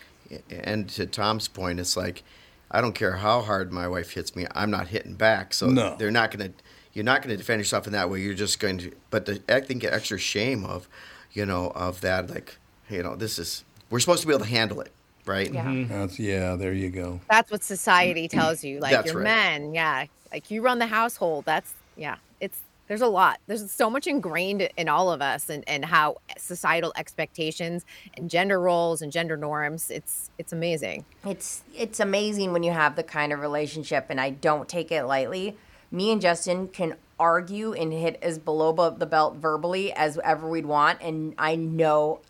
And to Tom's point, it's like I don't care how hard my wife hits me, I'm not hitting back. So No. they're not going to. You're not going to defend yourself in that way. You're just going to. But the, I think extra shame of, you know, of that, like, you know, this is. We're supposed to be able to handle it, right? Yeah. Mm-hmm. That's yeah. There you go. That's what society mm-hmm. tells you. Like That's you're right. men, yeah. Like you run the household. That's yeah. It's there's a lot. There's so much ingrained in all of us and, and how societal expectations and gender roles and gender norms. It's it's amazing. It's it's amazing when you have the kind of relationship, and I don't take it lightly. Me and Justin can argue and hit as below the belt verbally as ever we'd want, and I know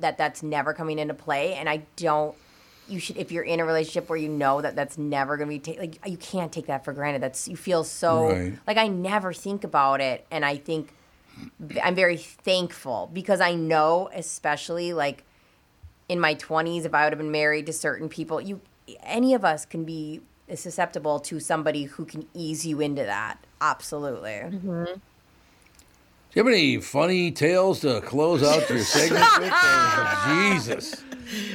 that that's never coming into play, and I don't. You should, if you're in a relationship where you know that that's never gonna be ta- like you can't take that for granted. That's you feel so Right. like I never think about it, and I think I'm very thankful because I know, especially like in my 20s if i would have been married to certain people you any of us can be susceptible to somebody who can ease you into that absolutely mm-hmm. Do you have any funny tales to close out your segment with? <laughs> Jesus.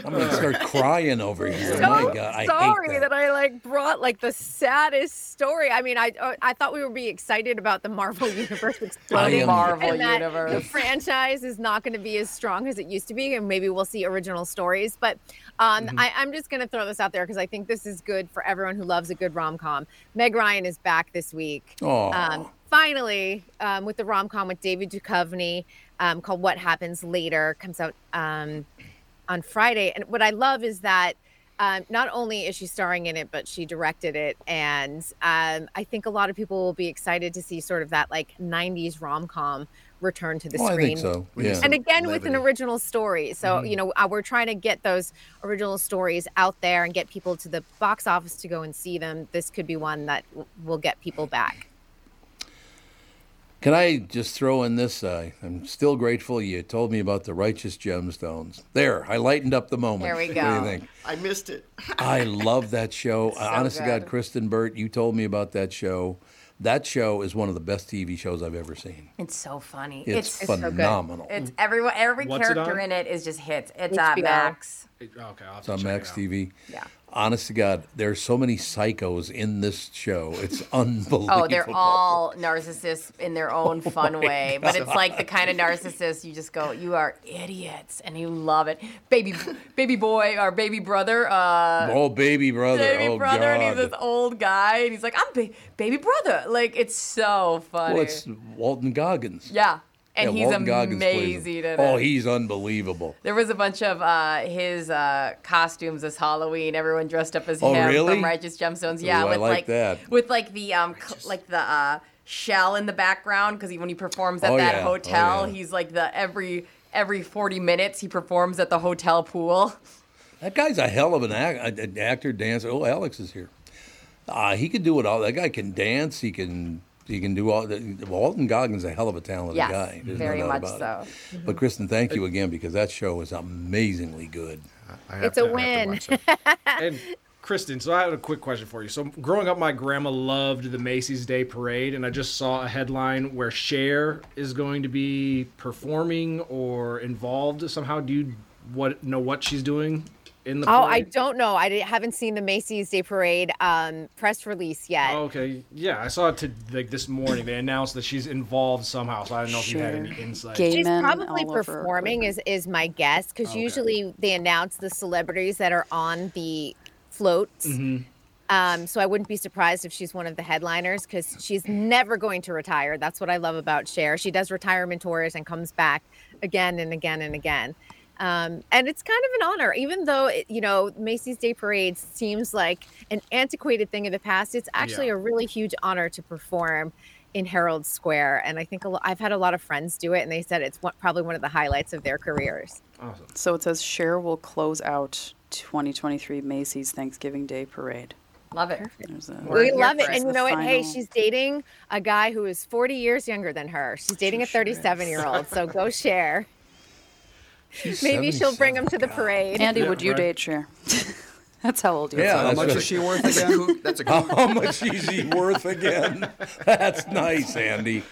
I'm going to start crying over <laughs> here. So My God, I sorry hate that. that. I like brought like the saddest story. I mean, I uh, I thought we would be excited about the Marvel universe <laughs> exploding, am- Marvel and that universe. The franchise is not going to be as strong as it used to be, and maybe we'll see original stories. But um, Mm-hmm. I, I'm just going to throw this out there because I think this is good for everyone who loves a good rom com. Meg Ryan is back this week. Aw. Um, finally, um, with the rom com with David Duchovny um, called What Happens Later, comes out um, on Friday. And what I love is that um, not only is she starring in it, but she directed it. And um, I think a lot of people will be excited to see sort of that like 90s rom com return to the Oh, I screen. think so. Yeah. And again, with an original story. So, Mm-hmm. you know, uh, we're trying to get those original stories out there and get people to the box office to go and see them. This could be one that will get people back. Can I just throw in this? Uh, I'm still grateful you told me about the righteous gemstones. There, I lightened up the moment. There we What do go. you think? I missed it. <laughs> I love that show. So Honest to God. Kristyn Burtt, you told me about that show. That show is one of the best TV shows I've ever seen. it's so funny It's, it's so good. phenomenal. it's everyone every What's character on? in it is just hits it's at HBO. max Okay, I'll have It's to on check Max it out. TV. Yeah. Honest to God, there's so many psychos in this show. It's <laughs> unbelievable. Oh, they're all narcissists in their own fun way, but it's like the kind of narcissist you just go, "You are idiots," and you love it. Baby, baby boy our baby brother, uh, Oh, baby brother. baby oh, brother, God. and he's this old guy, and he's like, "I'm ba- baby brother." Like it's so funny. well, it's Walton Goggins. yeah, and Yeah, he's Walton Goggins plays him. amazing in Oh, he's unbelievable. There was a bunch of uh, his uh, costumes this Halloween. Everyone dressed up as Oh, him really? from Righteous Gemstones. Yeah, Ooh, I with like that. with like the um like the uh, shell in the background because when he performs at Oh, that yeah. Oh, hotel, yeah. he's like the every every forty minutes he performs at the hotel pool. That guy's a hell of an act, an actor, dancer. Oh, Alex is here. Uh, he can do it all. That guy can dance. He can. He can do all. The, Walton Goggins is a hell of a talented Yes, guy. There's very no doubt much about so. It. But Kristyn, thank you uh, again because that show was amazingly good. I have It's a to- I have to win. <laughs> And Kristyn, so I have a quick question for you. So, growing up, my grandma loved the Macy's Day Parade, and I just saw a headline where Cher is going to be performing or involved somehow. Do you what know what she's doing in the? Oh. I don't know. I di- haven't seen the Macy's Day Parade um, press release yet. Oh, okay, yeah, I saw it to, like this morning. They announced that she's involved somehow, so I don't know if you had any insight. She's probably performing is, is my guess because usually they announce the celebrities that are on the floats. Mhm. Um, so I wouldn't be surprised if she's one of the headliners because she's never going to retire. That's what I love about Cher. She does retirement tours and comes back again and again and again. Um, and it's kind of an honor, even though it, you know Macy's Day Parade seems like an antiquated thing of the past. It's actually Yeah. a really huge honor to perform in Herald Square, and I think a lo- I've had a lot of friends do it, and they said it's one, probably one of the highlights of their careers. Awesome. So it says Cher will close out 2023 Macy's Thanksgiving Day Parade. Love it. A- we love it, and you know what? Hey, she's dating a guy who is 40 years younger than her. She's dating a 37 year old, so go Cher. Maybe she'll bring him to the oh, parade. Andy, would you date Cher? <laughs> that's how old you Yeah, are. that's much is she worth again? That's a How <laughs> much is he worth again? That's nice, Andy.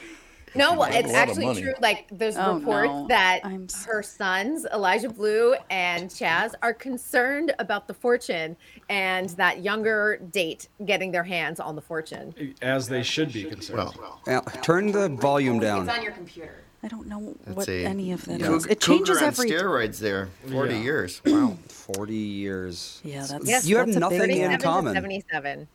No, well, it's actually true. Like, there's Oh, reports no. that her sons, Elijah Blue and Chaz, are concerned about the fortune and that younger date getting their hands on the fortune. as they should be concerned. Yeah, turn the volume down. your computer. I don't know That's what a any of that is. Cougar- It changes cougar on every. steroids there. 40 Yeah. years. Wow. <clears throat> 40 years. Yeah, that's. Yes, you have that's a nothing in common. 77.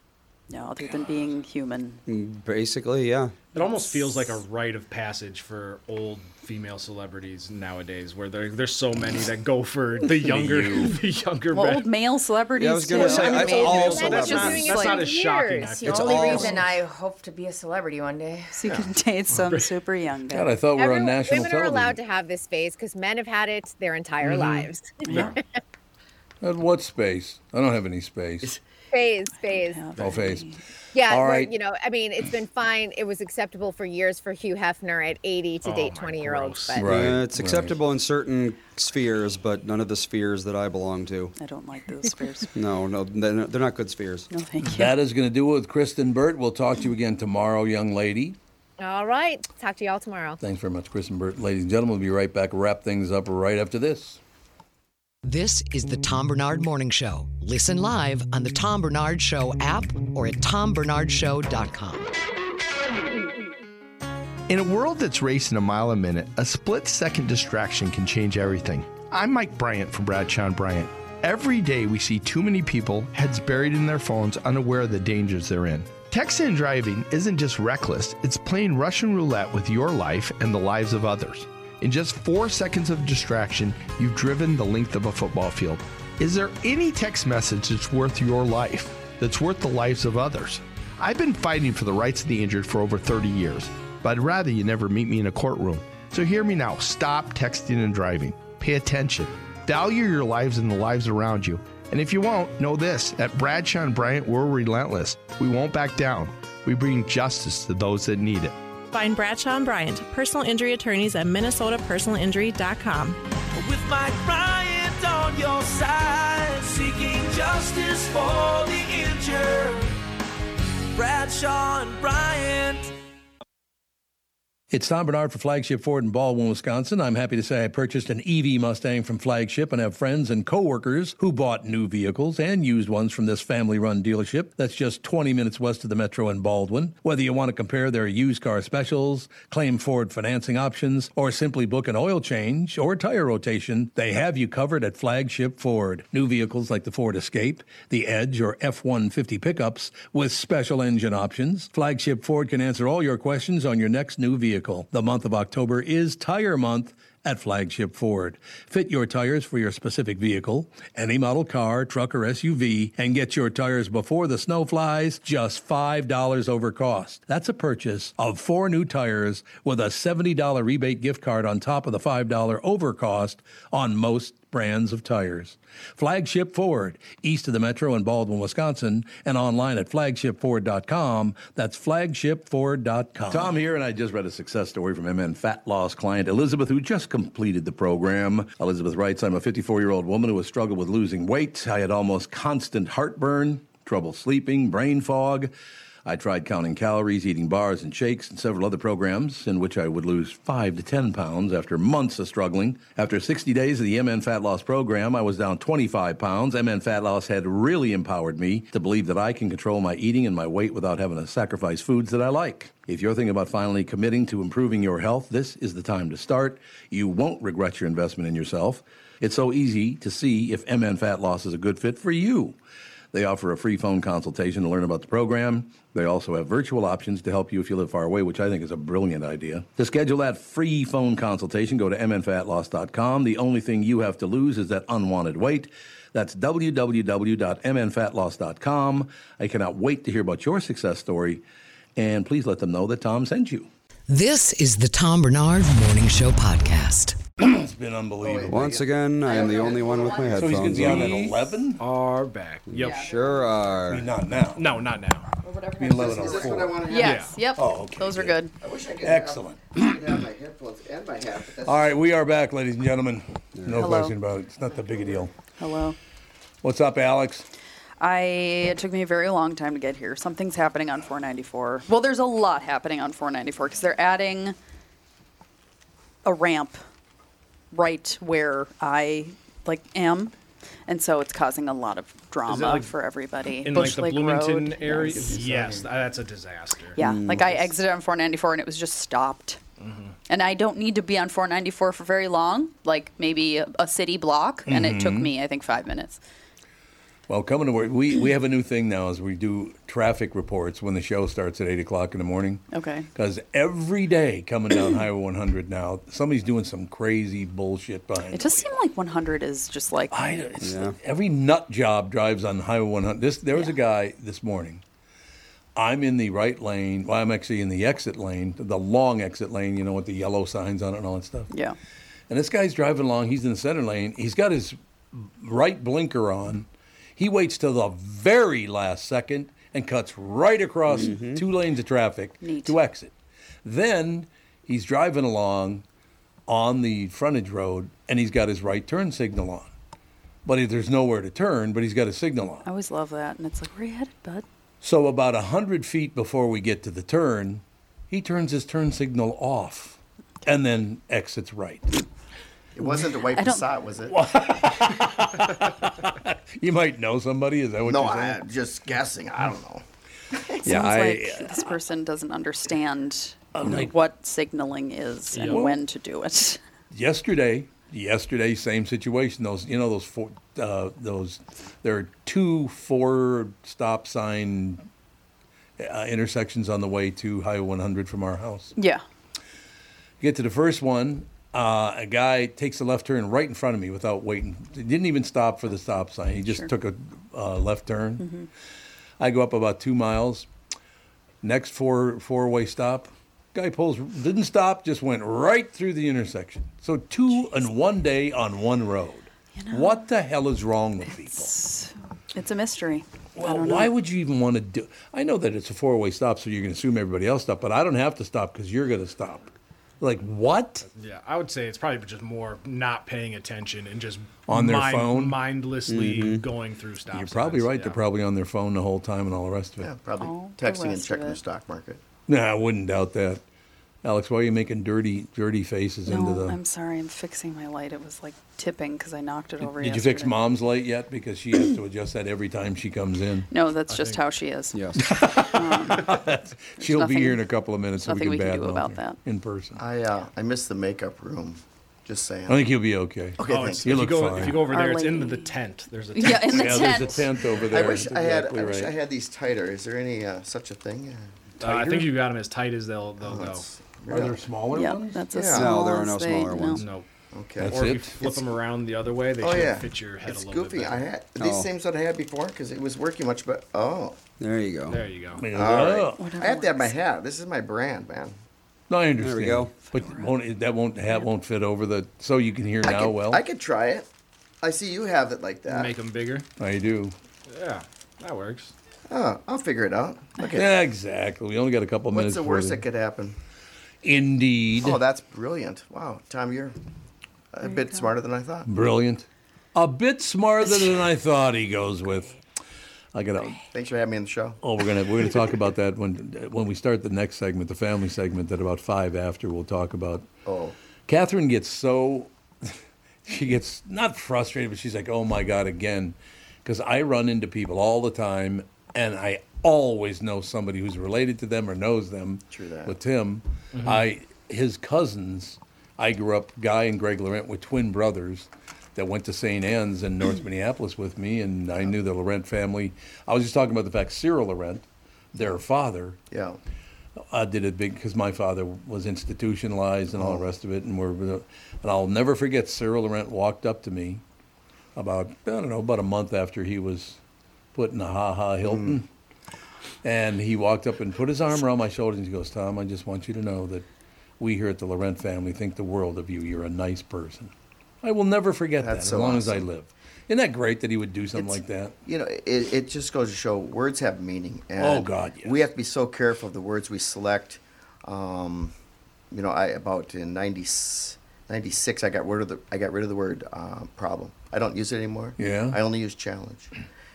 No, other than being human. Mm, basically, yeah. It almost feels like a rite of passage for old female celebrities nowadays, where there, there's so many that go for <laughs> the younger, You. <laughs> the younger. Well, old male celebrities. Yeah, I was gonna too. say, I I- mean, all that's celebrities. just That's like not as shocking, It's the It's only all- reason I hope to be a celebrity one day. <laughs> So you can date some super young guy. God, I thought we were on Everyone- national women television. are allowed to have this phase because men have had it their entire Mhm. lives. At what space? I don't have any space. Phase, phase. Oh, face. Yeah, All where, right. you know, I mean, it's been fine. It was acceptable for years for Hugh Hefner at 80 to oh, date 20 year olds. But Yeah, it's right. acceptable in certain spheres, but none of the spheres that I belong to. I don't like those spheres. <laughs> No, no, they're not, they're not good spheres. No, thank you. That is going to do it with Kristyn Burtt. We'll talk to you again tomorrow, young lady. all right, talk to y'all tomorrow. Thanks very much, Kristyn Burtt. Ladies and gentlemen, we'll be right back. Wrap things up right after this. This is the Tom Barnard Morning Show. Listen live on the Tom Barnard Show app or at tombarnardshow.com. In a world that's racing a mile a minute, a split second distraction can change everything. I'm Mike Bryant from Bradshaw and Bryant. Every day we see too many people, heads buried in their phones, unaware of the dangers they're in. Texting and driving isn't just reckless, it's playing Russian roulette with your life and the lives of others. In just four seconds of distraction, you've driven the length of a football field. Is there any text message that's worth your life, that's worth the lives of others? I've been fighting for the rights of the injured for over 30 years, but I'd rather you never meet me in a courtroom. So hear me now stop texting and driving. Pay attention. Value your lives and the lives around you. And if you won't, know this at Bradshaw and Bryant, we're relentless. We won't back down. We bring justice to those that need it. Find Bradshaw and Bryant, personal injury attorneys at minnesotapersonalinjury.com. With Mike Bryant on your side, seeking justice for the injured. Bradshaw and Bryant. It's Tom Barnard for Flagship Ford in Baldwin, Wisconsin. I'm happy to say I purchased an EV Mustang from Flagship and have friends and coworkers who bought new vehicles and used ones from this family-run dealership that's just 20 minutes west of the metro in Baldwin. Whether you want to compare their used car specials, claim Ford financing options, or simply book an oil change or tire rotation, they have you covered at Flagship Ford. New vehicles like the Ford Escape, the Edge, or F-150 pickups with special engine options. Flagship Ford can answer all your questions on your next new vehicle. The month of October is Tire Month at Flagship Ford. Fit your tires for your specific vehicle, any model car, truck, or SUV, and get your tires before the snow flies just $5 over cost. That's a purchase of four new tires with a $70 rebate gift card on top of the $5 over cost on most brands of tires. Flagship Ford, east of the metro in Baldwin, Wisconsin, and online at flagshipford.com. That's flagshipford.com. Tom here, and I just read a success story from MN Fat Loss client Elizabeth, who just completed the program. Elizabeth writes, I'm a 54 year old woman who has struggled with losing weight. I had almost constant heartburn, trouble sleeping, brain fog. I tried counting calories, eating bars and shakes, and several other programs in which I would lose 5 to 10 pounds after months of struggling. After 60 days of the MN Fat Loss program, I was down 25 pounds. MN Fat Loss had really empowered me to believe that I can control my eating and my weight without having to sacrifice foods that I like. If you're thinking about finally committing to improving your health, this is the time to start. You won't regret your investment in yourself. It's so easy to see if MN Fat Loss is a good fit for you. They offer a free phone consultation to learn about the program. They also have virtual options to help you if you live far away, which I think is a brilliant idea. To schedule that free phone consultation, go to mnfatloss.com. The only thing you have to lose is that unwanted weight. That's www.mnfatloss.com. I cannot wait to hear about your success story, and please let them know that Tom sent you. This is the Tom Barnard Morning Show podcast. It's been unbelievable. Once again, I am the only one with my So he's headphones going to be on on. at 11? Are back. Yep. Sure are. not now. No, not now. Be 11.04. Yes. Yep. Oh, okay. Those are good. Um, Excellent. <clears throat> have my headphones and my hat. But that's All right, we are back, ladies and gentlemen. No Hello. question about it. It's not that big a deal. Hello. What's up, Alex? I it took me a very long time to get here. Something's happening on 494. Well, there's a lot happening on 494 because they're adding a ramp right where I like am, and so it's causing a lot of drama like for everybody. In Bush like the Bloomington Road, area? yes. Yes, uh, that's a disaster. Yeah, mm. like I exited on 494 and it was just stopped. Mm-hmm. And I don't need to be on 494 for very long, like maybe a, a city block, and it took Mhm. me, I think, five minutes. Well, coming to work, we, we have a new thing now as we do traffic reports when the show starts at 8 o'clock in the morning. Okay. Because every day coming down Highway 100 now, somebody's doing some crazy bullshit behind It does seem like 100 is just like. It's- Every nut job drives on Highway 100. This there was a guy this morning. I'm in the right lane. Well, I'm actually in the exit lane, the long exit lane. You know, with the yellow signs on it and all that stuff. Yeah. And this guy's driving along. He's in the center lane. He's got his right blinker on. He waits till the very last second and cuts right across mm-hmm. two lanes of traffic to exit. Then he's driving along on the frontage road and he's got his right turn signal on. But there's nowhere to turn, but he's got a signal on. I always love that. And it's like, where you headed, bud? So about a hundred feet before we get to the turn, he turns his turn signal off and then exits right. It wasn't a white I don't- was it? <laughs> You might know somebody. Is that what no, you're saying? I'm just guessing. I don't know. It Yeah, sounds I- like this person doesn't understand I'm like- what signaling is and Yeah. when to do it. <laughs> yesterday yesterday same situation those you know those four uh, those there are two four stop sign uh, intersections on the way to highway 100 from our house Yeah. get to the first one uh, a guy takes a left turn right in front of me without waiting. He didn't even stop for the stop sign. He just took a uh, left turn. Mhm. i go up about two miles. Next four four way stop. Guy pulls didn't stop just went right through the intersection. So two in one day on one road. What the hell is wrong with people? It's a mystery. Well, why would you even want to do i know that it's a four-way stop so you can assume everybody else stopped but i don't have to stop because you're going to stop like what Yeah, I would say it's probably just more not paying attention and just On their mind- phone? mindlessly Mhm. going through stop. you're probably signs, right yeah. they're probably on their phone the whole time and all the rest of it Yeah, probably All texting and checking the stock market. no i wouldn't doubt that alex why are you making dirty dirty faces into No, the I'm sorry. I'm fixing my light. It was like tipping because I knocked it over. Did you fix mom's light yet? Because she has to adjust that every time she comes in. No, that's just how she is. Yes. <laughs> She'll nothing- be here in a couple of minutes. so nothing we we can, can do about that. in person. I uh, I missed the makeup room. Just saying. I think you'll be okay. Okay, Oh, thanks. You if, you look go, fine. if you go over Our there, it's in the tent. There's a <laughs> tent. Yeah, tent. in the yeah, tent. there's a tent over I there. wish That's I had. exactly I wish. I had these tighter. Is there any uh, such a thing? Uh, I think you got them as tight as they'll they'll Oh, go. That's- Are there smaller Yep, ones? that's as Yeah. small No, there are no as they- smaller ones. No. Okay. That's or if it? you flip It's- them around the other way, they oh should yeah. fit your head it's a little goofy. bit I better. had these Oh. same that I had before because it was working much better. Oh, There you go. There you go. All right. Whatever I have to have my works. hat. This is my brand, man. No, I understand. There we go. But won't, that won't hat won't fit over the. So you can hear I now could, well. I could try it. I see you have it like that. Make them bigger. I do. Yeah, that works. Oh, I'll figure it out. Okay. Yeah, exactly. We only got a couple minutes. What's minutes. the before worst that could happen? Indeed. Oh, that's brilliant. Wow, Tom, you're a bit smarter than I thought. Brilliant. A bit smarter than I thought. He goes with. I got to. Thanks for having me on the show. Oh, we're gonna we're gonna talk about that when when we start the next segment, the family segment. At about five after, we'll talk about. Oh. Catherine gets so. <laughs> She gets not frustrated, but she's like, "Oh my god, again," because I run into people all the time, and I always know somebody who's related to them or knows them. True that. With Tim, Mhm. I his cousins. I grew up, Guy and Greg Laurent, with twin brothers that went to St. Anne's in North <clears throat> Minneapolis with me, and I knew the Laurent family. I was just talking about the fact Cyril Laurent, their father, Yeah. uh, did it big because my father was institutionalized and all the Oh. rest of it, and we're and I'll never forget Cyril Laurent walked up to me about I don't know about a month after he was put in the Ha Ha Hilton, and he walked up and put his arm around my shoulders and he goes, "Tom, I just want you to know that we here at the Laurent family think the world of you. You're a nice person." I will never forget That's that so as long as I live. Isn't that great that he would do something It's- like that? You know, it, it just goes to show words have meaning. And Oh, God, yes. We have to be so careful of the words we select. Um, you know, I about in 90, 96, I got rid of the I got rid of the word uh, problem. I don't use it anymore. Yeah? I only use challenge.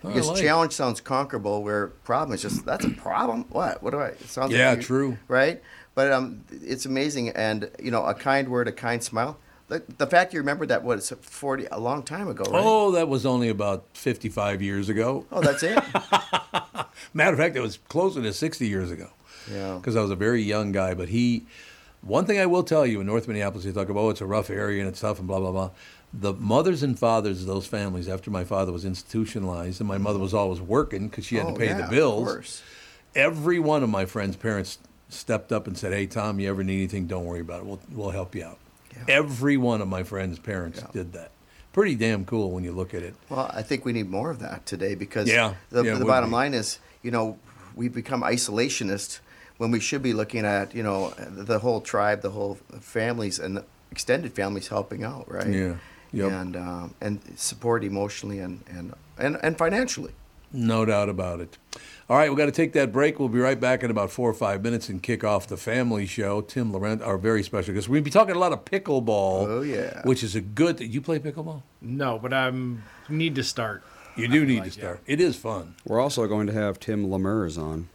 I Because like challenge sounds conquerable, where problem is just that's a problem. What? What do I? It sounds Yeah, like you- true. Right? But um, it's amazing, and you know, a kind word, a kind smile. The, the fact you remember that was forty a long time ago, right? Oh, that was only about 55 years ago. Oh, that's it. <laughs> Matter of fact, it was closer to 60 years ago. Yeah. Because I was a very young guy. But he, one thing I will tell you in North Minneapolis, they talk about, oh, it's a rough area and it's tough and blah, blah, blah. The mothers and fathers of those families, after my father was institutionalized and my mother was mm-hmm. always working because she had Oh, to pay yeah, the bills, every one of my friends' parents stepped up and said, hey, Tom, you ever need anything, don't worry about it. We'll, we'll help you out. Every one of my friends' parents did that. Pretty damn cool when you look at it. Well, I think we need more of that today because Yeah, the, yeah, the bottom be. line is, you know, we become isolationist when we should be looking at, you know, the whole tribe, the whole families and extended families helping out, right? Yeah, yep. And um, and support emotionally and, and, and, and financially. No doubt about it. All right, we've got to take that break. We'll be right back in about four or five minutes and kick off the family show. Tim Laurent, our very special guest. We're going to be talking a lot of pickleball. Oh, yeah. Which is a good. You play pickleball? No, but I need to start. You do need to start. It is fun. We're also going to have Tim Lemurs on.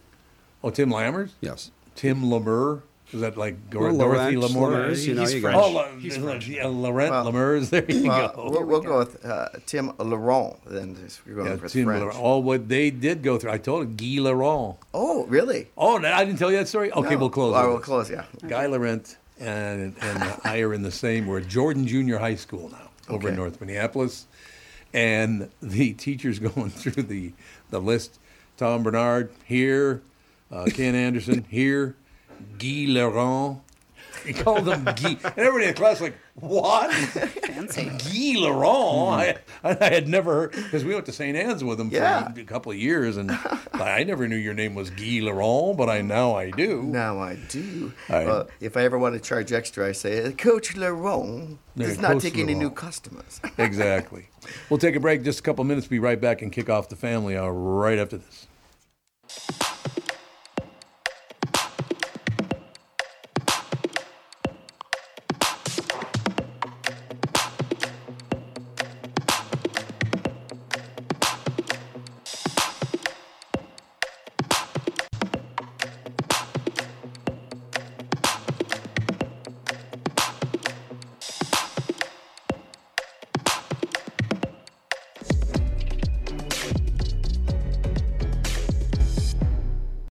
Oh, Tim Lammers? Yes. Tim Lemur? Is that like Dor- Well, Dorothy Laurent, Lamour? Lemurs, you know, He's you French. Oh, La- He's La- French. yeah, Laurent Well, Lemurs. There you well, go. We'll, we'll go with uh, Tim Laurent then. if You're going Yeah, for Tim French. Laurent. Oh, what they did go through. I told it, Guy Laurent. Oh, really? Oh, no, I didn't tell you that story? Okay, No. we'll close. Well, with we'll this. close, yeah. Guy Laurent and, and <laughs> I are in the same. We're at Jordan Junior High School now, over in North Minneapolis. And the teacher's <laughs> going through the, the list. Tom Barnard, here. Uh, Ken Anderson, here. Guy Laurent. He called him Guy. <laughs> And everybody in the class like, what? Fancy. Guy Laurent. I, I had never heard, because we went to St. Anne's with him Yeah. for a couple of years, and I never knew your name was Guy Laurent, but I now I do. Now I do. I- Uh, if I ever want to charge extra, I say, Coach Laurent Yeah, does not Coach take any new customers. <laughs> exactly. We'll take a break, just a couple of minutes, be right back and kick off the family hour right after this.